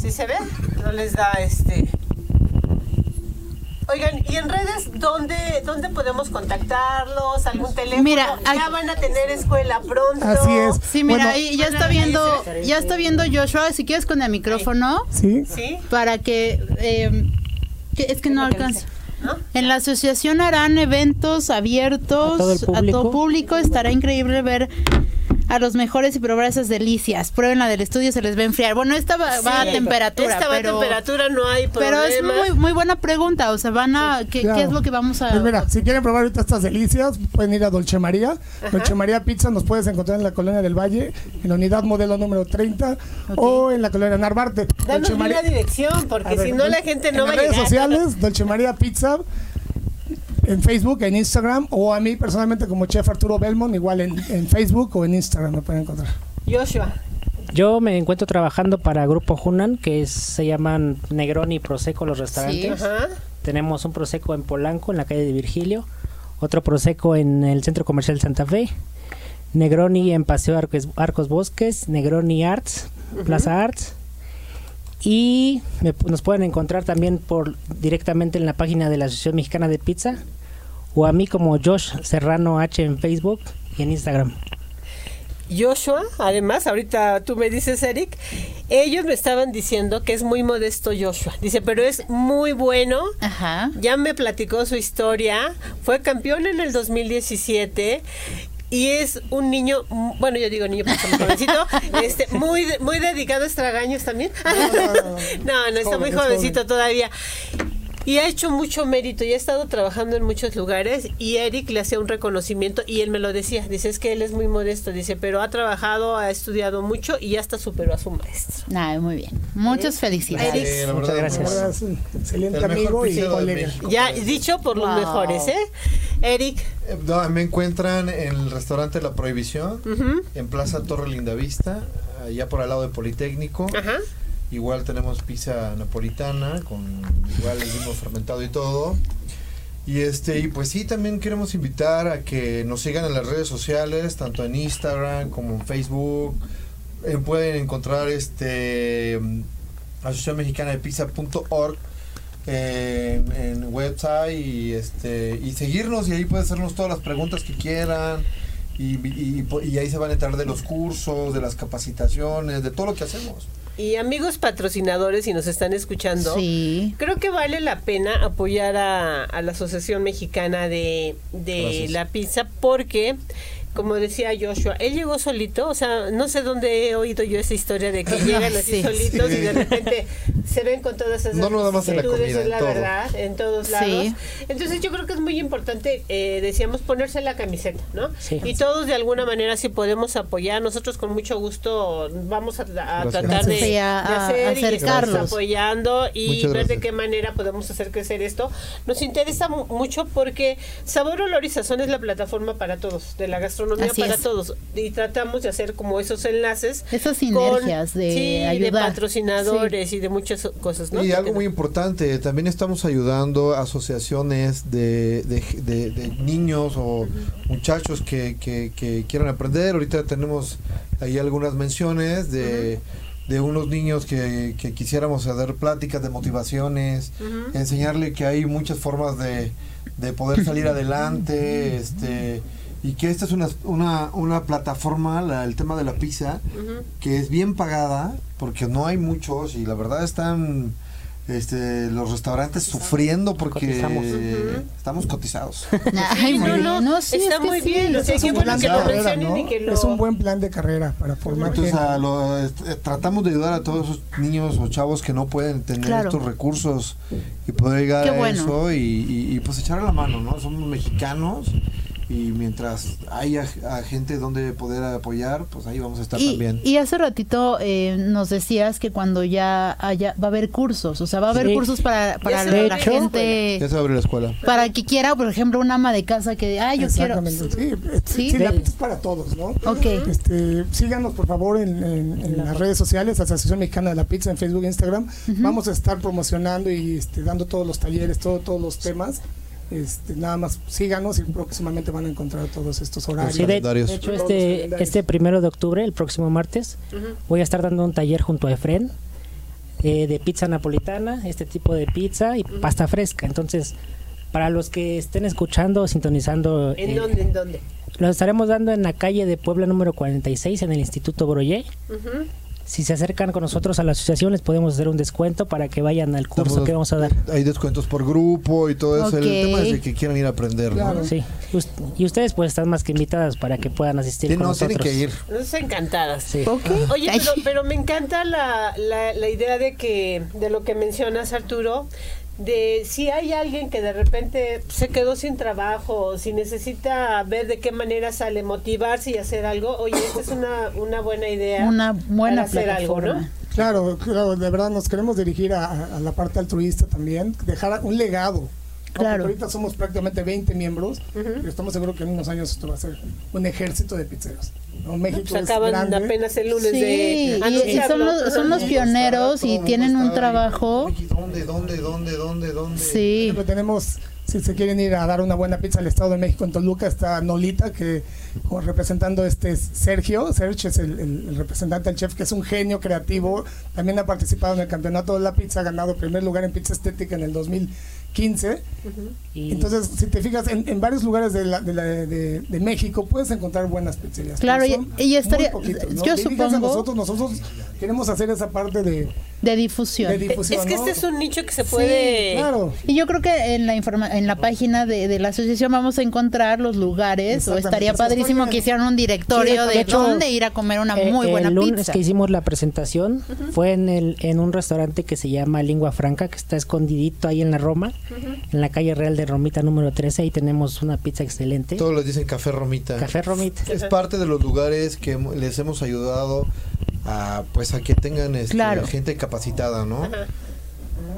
¿Sí se ve? No les da este. Oigan, ¿y en redes dónde, dónde podemos contactarlos? ¿Algún teléfono? Mira, ya van a tener escuela pronto. Así es. Sí, mira, Bueno, ahí ya está viendo, ya está viendo Joshua, si quieres con el micrófono, Sí. ¿Sí? para que, eh, que- es que no alcanza. ¿No? En la asociación harán eventos abiertos A todo el público. público. Estará increíble ver a los mejores y probar esas delicias. Prueben la del estudio, se les va a enfriar. Bueno, esta va, va a temperatura, Esta va pero, a temperatura, no hay pero problema. es muy, muy buena pregunta. O sea, van a, ¿qué, Claro. qué es lo que vamos a...? Pues mira, si quieren probar ahorita estas delicias, pueden ir a Dolce María. Dolce María Pizza nos puedes encontrar en la Colonia del Valle, en la unidad modelo número 30 o en la Colonia Narvarte. Danos Dolce una dirección, A porque ver, si no la gente no en va a las redes llegar. sociales, Dolce María Pizza, en Facebook, en Instagram, o a mí personalmente como Chef Arturo Belmont, igual en, en Facebook o en Instagram me pueden encontrar. Joshua. Yo me encuentro trabajando para Grupo Hunan, que es- se llaman Negroni y Prosecco los restaurantes. Ajá. Tenemos un Prosecco en Polanco, en la calle de Virgilio. Otro Prosecco en el Centro Comercial Santa Fe. Negroni en Paseo Arcos, Arcos Bosques. Negroni Arts, Plaza Arts. Y me- nos pueden encontrar también por directamente en la página de la Asociación Mexicana de Pizza. O a mí como Josh Serrano H en Facebook y en Instagram. Joshua, además, ahorita tú me dices, Eric, ellos me estaban diciendo que es muy modesto Joshua. Dice, pero es muy bueno. Ajá. Ya me platicó su historia. Fue campeón en el 2017. Y es un niño, bueno, yo digo niño porque está muy jovencito, este, muy, de- muy dedicado a estragaños también. No, no, está Joven, muy jovencito joven. todavía. Y ha hecho mucho mérito y ha estado trabajando en muchos lugares y Eric le hacía un reconocimiento y él me lo decía, dice es que él es muy modesto, dice, pero ha trabajado, ha estudiado mucho y ya hasta superó a su maestro. Nah, muy bien. Muchas felicidades. Eric. Sí, Muchas gracias. Excelente El amigo y colega. Ya dicho por los Wow. mejores, ¿eh? Eric, Eh, no, me encuentran en el restaurante La Prohibición, ujú, en Plaza Torre Lindavista, allá por al lado de Politécnico. ajá. Igual tenemos pizza napolitana con igual el mismo fermentado y todo. Y este y pues sí también queremos invitar a que nos sigan en las redes sociales, tanto en Instagram como en Facebook. Eh, pueden encontrar este Asociación Mexicana de Pizza.org en, en website y este y seguirnos y ahí pueden hacernos todas las preguntas que quieran. Y, y- ahí se van a enterar de los cursos, de las capacitaciones, de todo lo que hacemos. Y amigos patrocinadores, si nos están escuchando, Sí. creo que vale la pena apoyar a, a la Asociación Mexicana de, la Pizza porque, como decía Joshua, él llegó solito, o sea, no sé dónde he oído yo esa historia de que llegan así Sí. solitos y de Sí. repente se ven con todas esas No nada más en la comida, es en la todo. verdad, en todos lados. Sí. Entonces yo creo que es muy importante, eh, decíamos, ponerse la camiseta, ¿no? Sí. Y todos de alguna manera si podemos apoyar, nosotros con mucho gusto vamos a, a tratar de, Sí, a- de a hacer y estamos apoyando y ver de qué manera podemos hacer crecer esto. Nos interesa mu- mucho porque Sabor, Olor y Sazón es la plataforma para todos, de la gastronomía Así para es. todos. Y tratamos de hacer como esos enlaces. Esas con- sinergias de sí, de ayudar. patrocinadores y de muchas cosas, ¿no? Y algo muy importante, también estamos ayudando a asociaciones de, de, de- de niños o muchachos que, que, que quieran aprender. Ahorita tenemos ahí algunas menciones de, de unos niños que, que quisiéramos dar pláticas de motivaciones, Ujú. enseñarle que hay muchas formas de, de poder salir adelante, este y que esta es una, una, una plataforma, la- el tema de la pizza, Ujú. que es bien pagada porque no hay muchos y la verdad están este, los restaurantes sufriendo porque Cotizamos. Estamos cotizados. Ay, muy no, no, bien. No, sí, está muy bien, Es un buen plan de carrera para formar Entonces a lo- este, tratamos de ayudar a todos esos niños o chavos que no pueden tener Claro. estos recursos y poder llegar Qué a bueno. eso y, y- y, pues echarle la mano, ¿no? Somos mexicanos y mientras haya a gente donde poder apoyar, pues ahí vamos a estar Y, también. y hace ratito eh, nos decías que cuando ya haya, va a haber cursos, o sea, va a haber Sí. cursos para, para la, gente, Ya se abre la escuela. para que quiera, por ejemplo, un ama de casa que, ay, yo quiero. Exactamente, sí, Sí. sí, la Sí. pizza es para todos, ¿no? Ok. Este, síganos por favor en, en- en las redes sociales, Asociación Mexicana de la Pizza en Facebook e Instagram. Vamos a estar promocionando y este, dando todos los talleres, todo- todos los temas. Este, nada más síganos y próximamente van a encontrar todos estos horarios. Sí, de, de hecho, los este, este primero de octubre, el próximo martes, voy a estar dando un taller junto a Efren eh, de pizza napolitana, este tipo de pizza y pasta fresca. Entonces, para los que estén escuchando o sintonizando, ¿En eh, dónde? ¿En dónde? lo estaremos dando en la calle de Puebla número 46 en el Instituto Broyé. Ujú. Si se acercan con nosotros a la asociación, les podemos hacer un descuento para que vayan al curso Estamos- que vamos a dar. Hay descuentos por grupo y todo eso. El tema es de que quieran ir a aprender, ¿no? Claro. Sí, Us- y ustedes pues están más que invitadas para que puedan asistir Sí, con no, nosotros. tienen que ir. Nos encantadas. Sí. Ok. Oye, pero, pero me encanta la, la, la idea de que, de lo que mencionas, Arturo, de si hay alguien que de repente se quedó sin trabajo, o si necesita ver de qué manera sale, motivarse y hacer algo, oye, esta es una, una buena idea. Una buena para hacer algo, plataforma. ¿no? Claro, claro, de verdad nos queremos dirigir a la parte altruista también, dejar un legado. Ahorita somos prácticamente 20 miembros, pero estamos seguros que en unos años esto va a ser un ejército de pizzeros. ¿no? México Pues es acaban grande. apenas el lunes Sí, de y- y, son los, son los pioneros y tienen un ahí. trabajo. ¿dónde, dónde, dónde, dónde, dónde? Sí. Siempre tenemos, si se quieren ir a dar una buena pizza al Estado de México en Toluca, está Nolita, que como representando este Sergio, Sergio es el, el- el representante del chef, que es un genio creativo, también ha participado en el campeonato de la pizza, ha ganado primer lugar en pizza estética en el 2015. Y- Entonces, si te fijas, en, en varios lugares de, la- de, la- de- de México puedes encontrar buenas pizzerías. Claro, y- estaría- poquitos, ¿no? yo a supongo- nosotros, nosotros queremos hacer esa parte de, de difusión. de difusión. Es que ¿no? este es un nicho que se puede... Claro. Y yo creo que en la informa en la página de, de la asociación vamos a encontrar los lugares o estaría padrísimo que hicieran un directorio Sí, de de, hecho, dónde ir a comer una Eh, muy buena el lunes pizza. que hicimos la presentación fue en el en un restaurante que se llama Lingua Franca que está escondidito ahí en la Roma en la calle Real de Romita número 13 ahí tenemos una pizza excelente Todos les dicen café romita. café Romita Es parte de los lugares que les hemos ayudado a pues a que tengan este, Claro. gente capacitada, ¿no?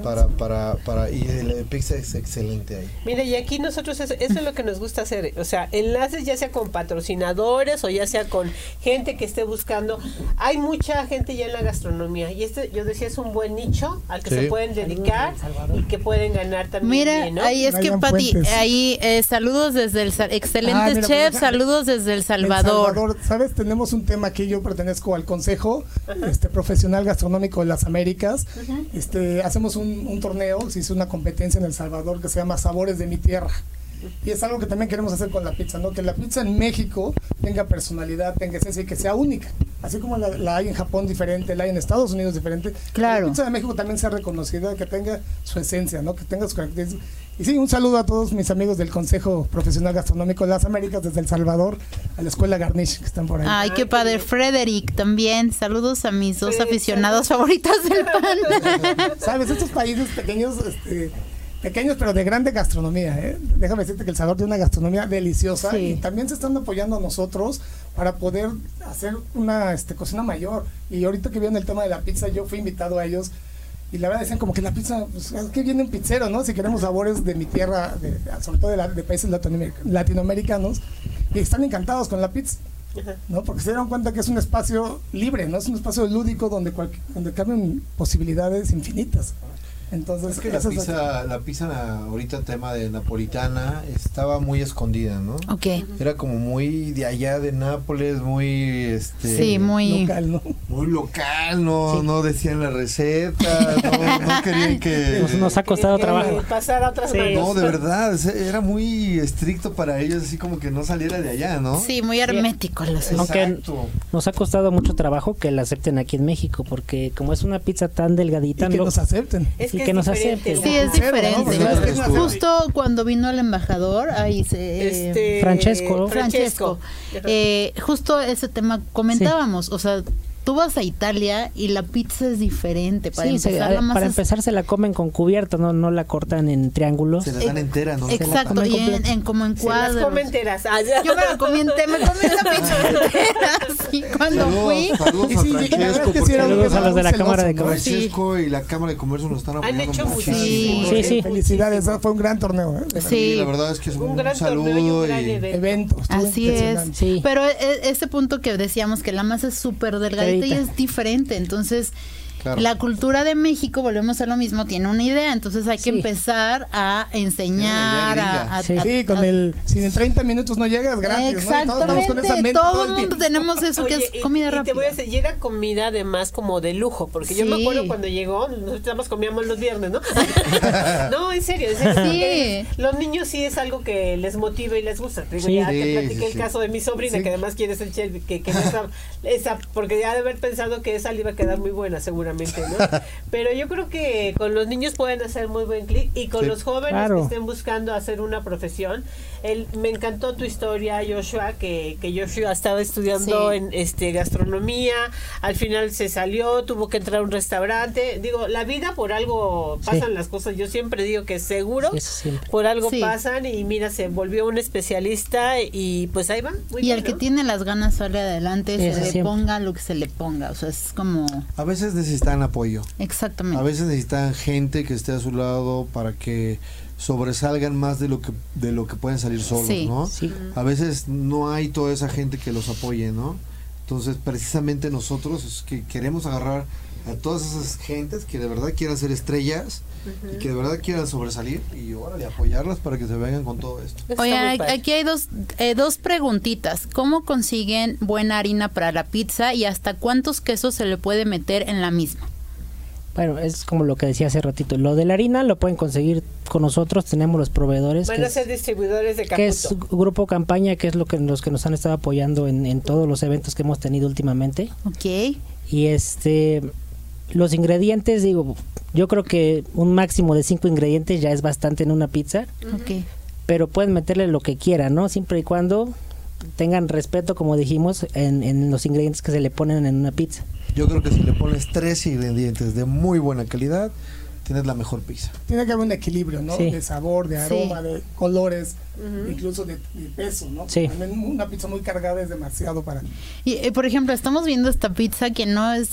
Para, para, para, y el pizza es excelente ahí. Mira, y aquí nosotros eso, eso es lo que nos gusta hacer, o sea, enlaces ya sea con patrocinadores o ya sea con gente que esté buscando. Hay mucha gente ya en la gastronomía y este, yo decía, es un buen nicho al que Sí. se pueden dedicar y que pueden ganar también. Mira, bien, ¿no? ahí es que Pati, Fuentes. ahí eh, saludos desde el Sa- Ah, mira, chef, saludos desde El El Salvador. ¿Sabes? Tenemos un tema aquí. Yo pertenezco al Consejo este, Profesional Gastronómico de las Américas. este, hacemos un, un torneo, se hizo una competencia en El Salvador que se llama Sabores de mi Tierra. Y es algo que también queremos hacer con la pizza, ¿no? Que la pizza en México tenga personalidad, tenga esencia y que sea única. Así como la, la hay en Japón diferente, la hay en Estados Unidos diferente. Claro. La pizza de México también sea reconocida, que tenga su esencia, ¿no? Que tenga sus características. Y sí, un saludo a todos mis amigos del Consejo Profesional Gastronómico de las Américas desde El Salvador, a la Escuela Garnish, que están por ahí. Ay, qué padre. Frederick también. Saludos a mis dos aficionados favoritos del pan. ¿Sabes? Estos países pequeños, este, pequeños pero de grande gastronomía, ¿eh? Déjame decirte que El Salvador tiene una gastronomía deliciosa Sí. y también se están apoyando a nosotros para poder hacer una este, cocina mayor. Y ahorita que vieron el tema de la pizza, yo fui invitado a ellos y la verdad decían como que la pizza, pues, que viene un pizzero, ¿no? Si queremos sabores de mi tierra, de- sobre todo de, la- de países latinoamer- latinoamericanos, y están encantados con la pizza. ¿no? Porque se dieron cuenta que es un espacio libre, ¿no? Es un espacio lúdico donde, cual- donde caben posibilidades infinitas. Entonces, Es que la pizza, la pizza ahorita tema de napolitana estaba muy escondida, ¿no? ok. Era como muy de allá de Nápoles, muy este Sí, muy. local, ¿no? muy local, no, no decían la receta, no, no querían que Nos, nos ha costado Que- que trabajo. Pasar a otras Sí. no, de verdad, era muy estricto para ellos, así como que no saliera de allá, ¿no? Sí, muy hermético asunto. Aunque-. Nos ha costado mucho trabajo que la acepten aquí en México, porque como es una pizza tan delgadita, Y que no- nos acepten. Es Y que nos. ¿no? Sí, es diferente. No. Justo cuando vino el embajador, ahí se... Este, Francesco. Francesco. Ajá. Eh, justo ese tema comentábamos, o sea, tú vas a Italia y la pizza es diferente. Para Sí, se- empezar, la masa para es- empezar se la comen con cubierto, no, no la cortan en triángulos. Se la dan entera, ¿no? Exacto, y en, como en Se las cuadros. comen enteras. Ah. Yo me la comí entera, me comí esa pizza entera. Sí, cuando fui. Saludos, a sí, Francesco, sí Saludos a los de la celoso, Cámara de. Comercio. Francesco y la Cámara de Comercio nos están apoyando hecho muchísimo. muchísimo. Sí, sí. Felicidades, fue un gran torneo. ¿eh? Sí. la verdad es que es un, Un gran saludo y un gran y- evento. Así es. Pero e- ese punto que decíamos que la masa es súper y Delgadita. es diferente. Entonces, Claro. la cultura de México, volvemos a lo mismo, tiene una idea. Entonces hay que Sí. empezar a enseñar, a, a- Sí. a- Sí, con a- el. Si en 30 minutos no llegas. ¿no? Esa Exactamente, mente todo el el mundo tenemos eso que Oye, es y- comida y, rápida. te voy a decir, y era comida además como de lujo, porque yo me acuerdo cuando llegó, nosotros nada más comíamos los viernes, ¿no? no, en serio, en serio. Sí. Los niños sí es algo que les motiva y les gusta. Te digo, Sí. ya Sí, te platiqué sí, el sí. caso de mi sobrina, Sí. que además quiere ser chef, que, que esa, esa, porque ya de haber pensado que esa le iba a quedar muy buena seguramente, ¿no? Pero yo creo que con los niños pueden hacer muy buen clic y con Sí. los jóvenes Claro. que estén buscando hacer una profesión. El, me encantó tu historia, Joshua, que, que Joshua estaba estudiando Sí. en este gastronomía, al final se salió, tuvo que entrar a un restaurante. Digo, la vida por algo pasan Sí. las cosas. Yo siempre digo que seguro por algo Sí. pasan y mira, se volvió un especialista y pues ahí va. muy y bien, el que ¿no? tiene las ganas sale adelante, Eso se le siempre. ponga lo que se le ponga. O sea, es como. A veces necesitan apoyo. Exactamente. A veces necesitan gente que esté a su lado para que sobresalgan más de lo que de lo que pueden salir solos, Sí. ¿no? Sí. A veces no hay toda esa gente que los apoye, ¿no? Entonces, precisamente nosotros es que queremos agarrar a todas esas gentes que de verdad quieran ser estrellas y que de verdad quieran sobresalir y órale, apoyarlas para que se vengan con todo esto. Oye, aquí hay dos, eh, dos preguntitas. ¿Cómo consiguen buena harina para la pizza y hasta cuántos quesos se le puede meter en la misma? Bueno, es como lo que decía hace ratito. Lo de la harina lo pueden conseguir con nosotros, tenemos los proveedores. Van que a es- ser distribuidores de que es Caputo. Grupo Campaña, que es lo que los que nos han estado apoyando en, en todos los eventos que hemos tenido últimamente. Ok. Y este, los ingredientes, digo, yo creo que un máximo de cinco ingredientes ya es bastante en una pizza, Ok. pero pueden meterle lo que quieran, ¿no? Siempre y cuando tengan respeto, como dijimos, en, en los ingredientes que se le ponen en una pizza. Yo creo que si le pones tres ingredientes de muy buena calidad, tienes la mejor pizza. Tiene que haber un equilibrio, ¿no? Sí. De sabor, de aroma, Sí. de colores, incluso de, de peso, ¿no? Sí. También una pizza muy cargada es demasiado para. Y, eh, por ejemplo, estamos viendo esta pizza que no es...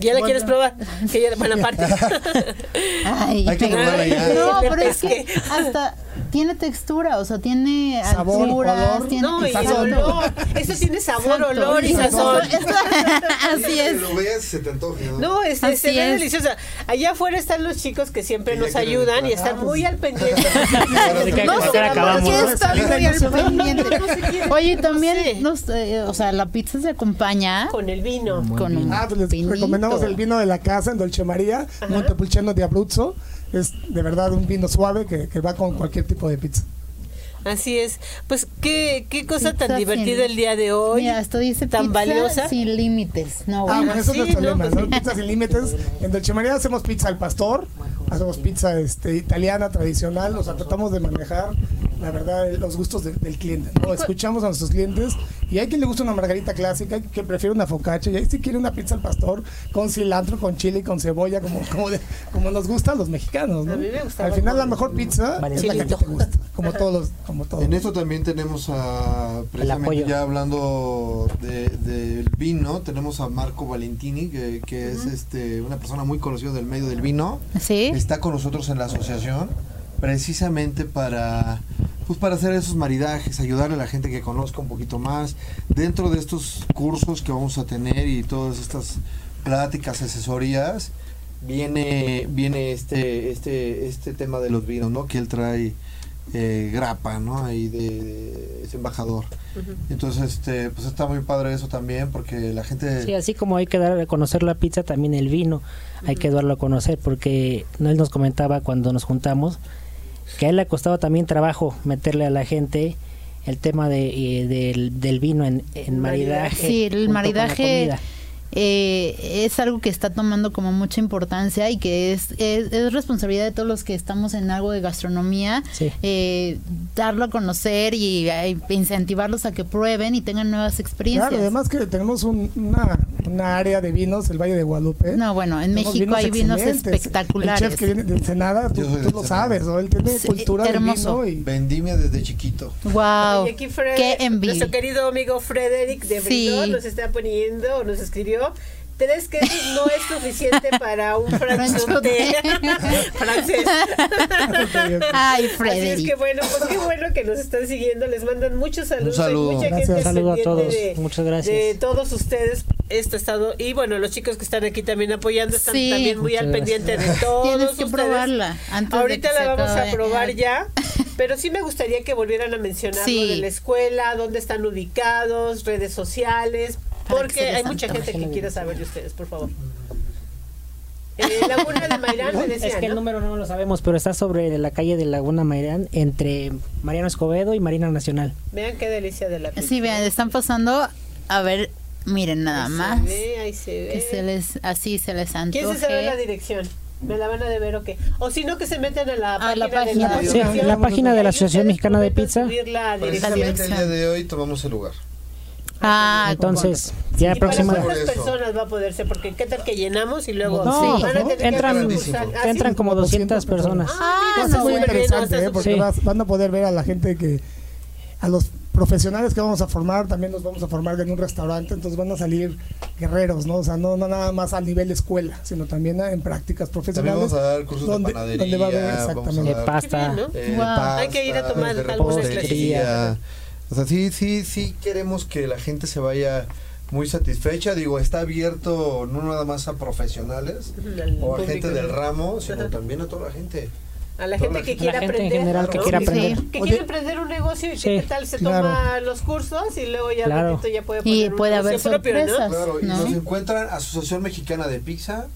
¿Ya la Bueno. quieres probar? Que ya, bueno, aparte. Ay, Hay que probarla ya. No, pero es que hasta tiene textura, o sea, tiene Sabor, alturas, olor. tiene No, y olor. Eso tiene sabor, Exacto. olor y sazón. Así es. lo veas se te antoje, ¿no? No, es, Así se ve es. deliciosa. Allá afuera están los chicos que siempre nos ayudan y están muy al pendiente. No sé por qué ¿no? está muy al pendiente. Oye, No también, sé, o sea, la pizza se acompaña Con el vino. con un Ah, pues les vinito. recomendamos el vino de la casa en Dolce María, Montepulciano de Abruzzo. Es de verdad un vino suave que, que va con cualquier tipo de pizza. Así es. Pues qué, qué cosa Pizza tan divertida sin- el día de hoy. Mira, esto dice tan pizza valiosa. sin límites. No, Ah, bueno. bueno, eso sí, es nuestro no, lema, pues ¿no? sí. Pizza sin límites. En Dolce María hacemos pizza al pastor, hacemos pizza este, italiana tradicional, o sea, tratamos de manejar, la verdad, los gustos de- del cliente, ¿no? Escuchamos a nuestros clientes y hay quien le gusta una margarita clásica, hay que prefiere una focaccia, y hay si quiere una pizza al pastor con cilantro, con chile, con cebolla, como, como, de- como nos gusta a los mexicanos, ¿no? A mí me gustaba Al final la mejor pizza Vale. es la que te gusta, como todos los, como todos. En esto también tenemos a, precisamente apoyo. ya hablando de- del vino, tenemos a Marco Valentini, que, que es este una persona muy conocida del medio del vino. ¿Sí? Está con nosotros en la asociación precisamente para pues para hacer esos maridajes, ayudarle a la gente que conozca un poquito más dentro de estos cursos que vamos a tener y todas estas pláticas, asesorías, viene viene este este este tema de los vinos, ¿no? Que él trae eh, grapa, ¿no? Ahí de, de- es embajador. Entonces, este, pues está muy padre eso también porque la gente Sí, así como hay que dar a conocer la pizza, también el vino hay que darlo a conocer, porque él nos comentaba cuando nos juntamos que a él le ha costado también trabajo meterle a la gente el tema de, eh, del, del vino en, en maridaje. Sí, el maridaje comida. Eh, es algo que está tomando como mucha importancia y que es, es, es responsabilidad de todos los que estamos en algo de gastronomía, Sí. eh, darlo a conocer y eh, incentivarlos a que prueben y tengan nuevas experiencias. Claro, además que tenemos un- una, una área de vinos, el Valle de Guadalupe. no, bueno, en Tenemos México hay vinos espectaculares. El chef que viene de Ensenada, tú, tú lo sabes, ¿no? Él tiene Sí, cultura hermoso. del vino y vendimia desde chiquito. Wow, Y aquí Fred- qué envidia. Nuestro querido amigo Frederick de Sí. Bridor nos está poniendo, o nos escribió. Tres quesos no es suficiente para un franchote francés. Ay, Así es Frederick. que bueno, pues qué bueno que nos están siguiendo. Les mandan muchos saludos. Un saludo. Hay mucha Gracias. gente saludo a pendiente todos. De, Muchas gracias. De todos ustedes. Esto ha estado. Y bueno, los chicos que están aquí también apoyando están Sí. también muy al pendiente de todos. Tienes que ustedes. probarla antes de Ahorita que la vamos acabe. a probar ya, pero sí me gustaría que volvieran a mencionar Sí. lo de la escuela, dónde están ubicados, redes sociales, porque hay mucha gente que quiere saber de ustedes, por favor. Eh, Laguna de Mairán me decía, Es que el ¿no? número no lo sabemos, pero está sobre la calle de Laguna Mairán, entre Mariano Escobedo y Marina Nacional. Vean qué delicia de la pizza. Sí, vean, están pasando, a ver, miren nada Ahí se más. ve, ahí se ve. Que se les, así se les antoje. ¿Quién se sabe la dirección? ¿Me la van a deber o qué? O si no, que se meten a la A página la de la página. Sí, asociación. la página de la Asociación Mexicana de Pizza. la. Precisamente el día de hoy tomamos el lugar. Ah, Entonces, ya ¿Y para próxima... cuántas personas va a poder ser? Porque qué tal que llenamos y luego No, Sí. van a tener que entran. Ah, sí. entran como 200 personas. Ah, va a ser muy bien, interesante, ¿eh? porque Sí. vas- van a poder ver a la gente que, a los profesionales que vamos a formar, también nos vamos a formar en un restaurante, entonces van a salir guerreros, ¿no? O sea, no, no nada más a nivel escuela, sino también en prácticas También profesionales. vamos a dar cursos donde- de panadería, donde va a haber vamos a exactamente. De dar, pasta. Bien, ¿no? eh, Wow. pasta, Hay que ir a tomar repostería. O sea, sí, sí, sí queremos que la gente se vaya muy satisfecha. Digo, está abierto no nada más a profesionales Al o a gente del ramo, sino Ajá. también a toda la gente. A la gente la que gente- quiera La gente en aprender. general que ¿no? quiera Sí. aprender. Que Oye. quiere emprender un negocio y qué tal se Claro. toma los cursos y luego ya Claro. ratito ya puede poner Y un puede haber negocio propio, ¿no? sorpresas. Claro, y ¿no? nos encuentran Asociación Mexicana de Pizza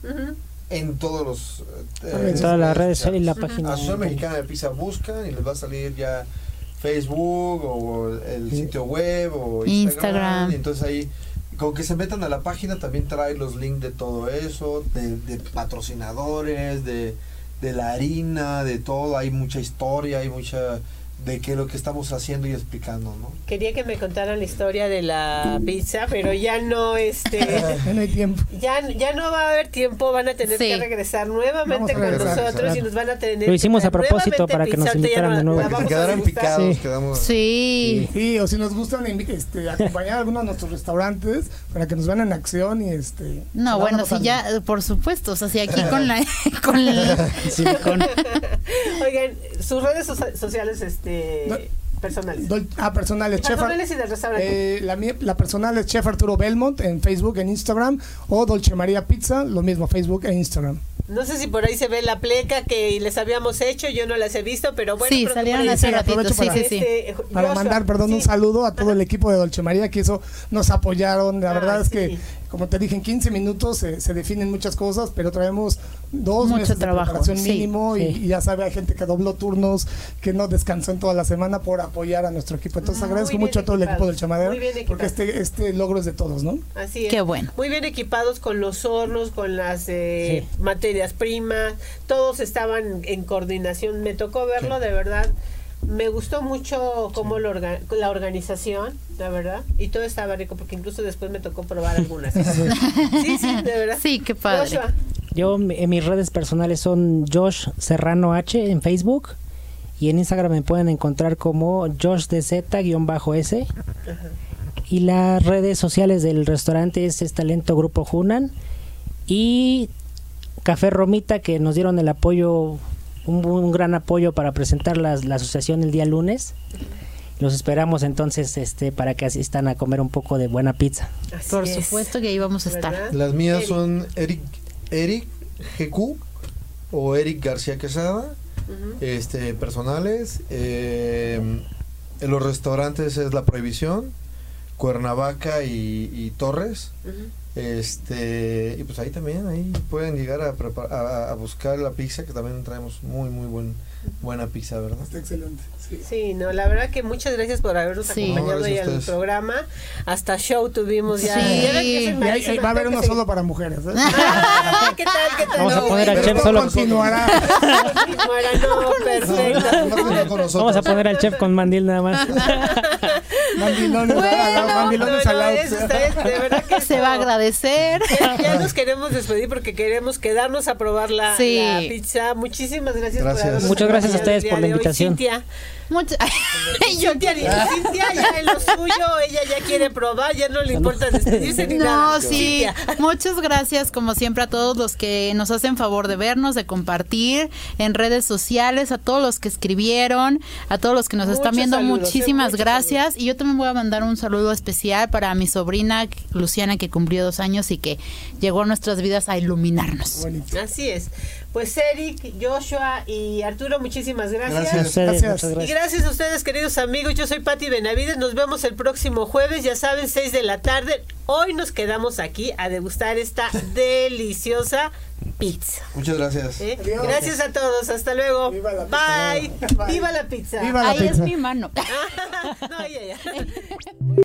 en todos los En En todas las redes sociales y la página. Asociación Mexicana de Pizza buscan y les va a salir ya Facebook o el sitio web o Instagram. Instagram. Y entonces ahí, con que se metan a la página, también trae los links de todo eso, de, de patrocinadores, de, de la harina, de todo. Hay mucha historia, hay mucha de qué es lo que estamos haciendo y explicando, ¿no? Quería que me contaran la historia de la pizza, pero ya no, este, Ya no hay tiempo. ya, ya no va a haber tiempo, van a tener Sí. que regresar nuevamente a con regresar, nosotros y nos van a tener Lo hicimos que a propósito para que nos invitaran de nuevo. la Para que quedaran picados, Sí. quedamos... Sí. Sí, o si nos gustan este, acompañar a alguno de nuestros restaurantes para que nos vean en acción y este. No, bueno, vamos a- si ya, por supuesto, o sea, si aquí con la, con el silicón. Oigan, sus redes socia- sociales este, No. personales. Ah, personales, chef. Personales y del restaurante. eh, la, la personal es Chef Arturo Belmont en Facebook, en Instagram, o Dolce María Pizza, lo mismo, Facebook e Instagram. No sé si por ahí se ve la pleca que les habíamos hecho, yo no las he visto, pero bueno. sí, salieron hace ratito, sí, para- sí, sí. Este, Para Joshua, mandar, perdón, un saludo a todo el equipo de Dolce María que eso nos apoyaron. La Ah, verdad es que como te dije, en 15 minutos se, se definen muchas cosas, pero traemos dos Mucho meses trabajo, de preparación sí, mínimo y- sí. Y, ya sabe, hay gente que dobló turnos, que no descansó en toda la semana por apoyar a nuestro equipo. Entonces Muy agradezco mucho a todo el equipo del chamadero, porque este, este logro es de todos, ¿no? Así es. Qué bueno. Muy bien equipados con los hornos, con las eh, materias primas, todos estaban en coordinación. Me tocó verlo, de verdad. Me gustó mucho cómo lo orga- la organización, la verdad. Y todo estaba rico, porque incluso después me tocó probar algunas. sí, sí, de verdad. Sí, qué padre. Joshua, Yo en mis redes personales son Josh Serrano H en Facebook y en Instagram me pueden encontrar como JoshDZ-S y las redes sociales del restaurante es, es Talento Grupo Junan y Café Romita que nos dieron el apoyo, un, un gran apoyo para presentar las- la asociación el día lunes. Los esperamos entonces este para que asistan a comer un poco de buena pizza. así Por es, supuesto que ahí vamos a estar. ¿verdad? Las mías Eric. son Eric, Eric GQ o Eric García Quesada, este, personales. eh, en los restaurantes es La Prohibición, Cuernavaca y, y Torres. Ujú. Este, y pues ahí también, ahí pueden llegar a, prepar- a, a buscar la pizza, que también traemos muy, muy buen, buena pizza, ¿verdad? Está excelente. sí. Sí, no, la verdad que muchas gracias por habernos Sí. acompañado No, a al programa. Hasta show tuvimos ya. Sí. Ya que va a haber uno solo para mujeres. ¿eh? Ah, ¿Qué tal? ¿Qué tal? Vamos a poner al chef solo- continuará. Continuará, no, perfecto. No, no, no. Vamos a poner al chef con mandil nada más. Mandilones, ¿verdad? No, mandilones no, al lado. eso está- es- de verdad que Se va a agradecer. Ya, nos queremos despedir porque queremos quedarnos a probar la, Sí. la pizza. Muchísimas gracias, Gracias. por Muchas gracias a ustedes por la de hoy. invitación. Cintia, Mucho- Yo Cintia, Cintia ya en lo suyo, ella ya quiere probar, ya no le importa despedirse ni nada. No, sí. Cintia. Muchas gracias, como siempre, a todos los que nos hacen favor de vernos, de compartir en redes sociales, a todos los que escribieron, a todos los que nos están viendo. saludos, muchísimas eh, muchos gracias. Y yo también voy a mandar un saludo especial para mi sobrina Luciana, que cumplió dos años y que llegó a nuestras vidas a iluminarnos. Bonito. Así es. Pues Eric, Joshua y Arturo, muchísimas gracias. Gracias. A ustedes, Gracias. muchas Y gracias. Gracias a ustedes, queridos amigos. Yo soy Patti Benavides. Nos vemos el próximo jueves, ya saben, 6 de la tarde. Hoy nos quedamos aquí a degustar esta deliciosa pizza. Muchas gracias. ¿eh? Gracias a todos. Hasta luego. Viva la pizza. Bye. Bye. Viva la pizza. Viva la Ahí es mi mano. no, ya, ya.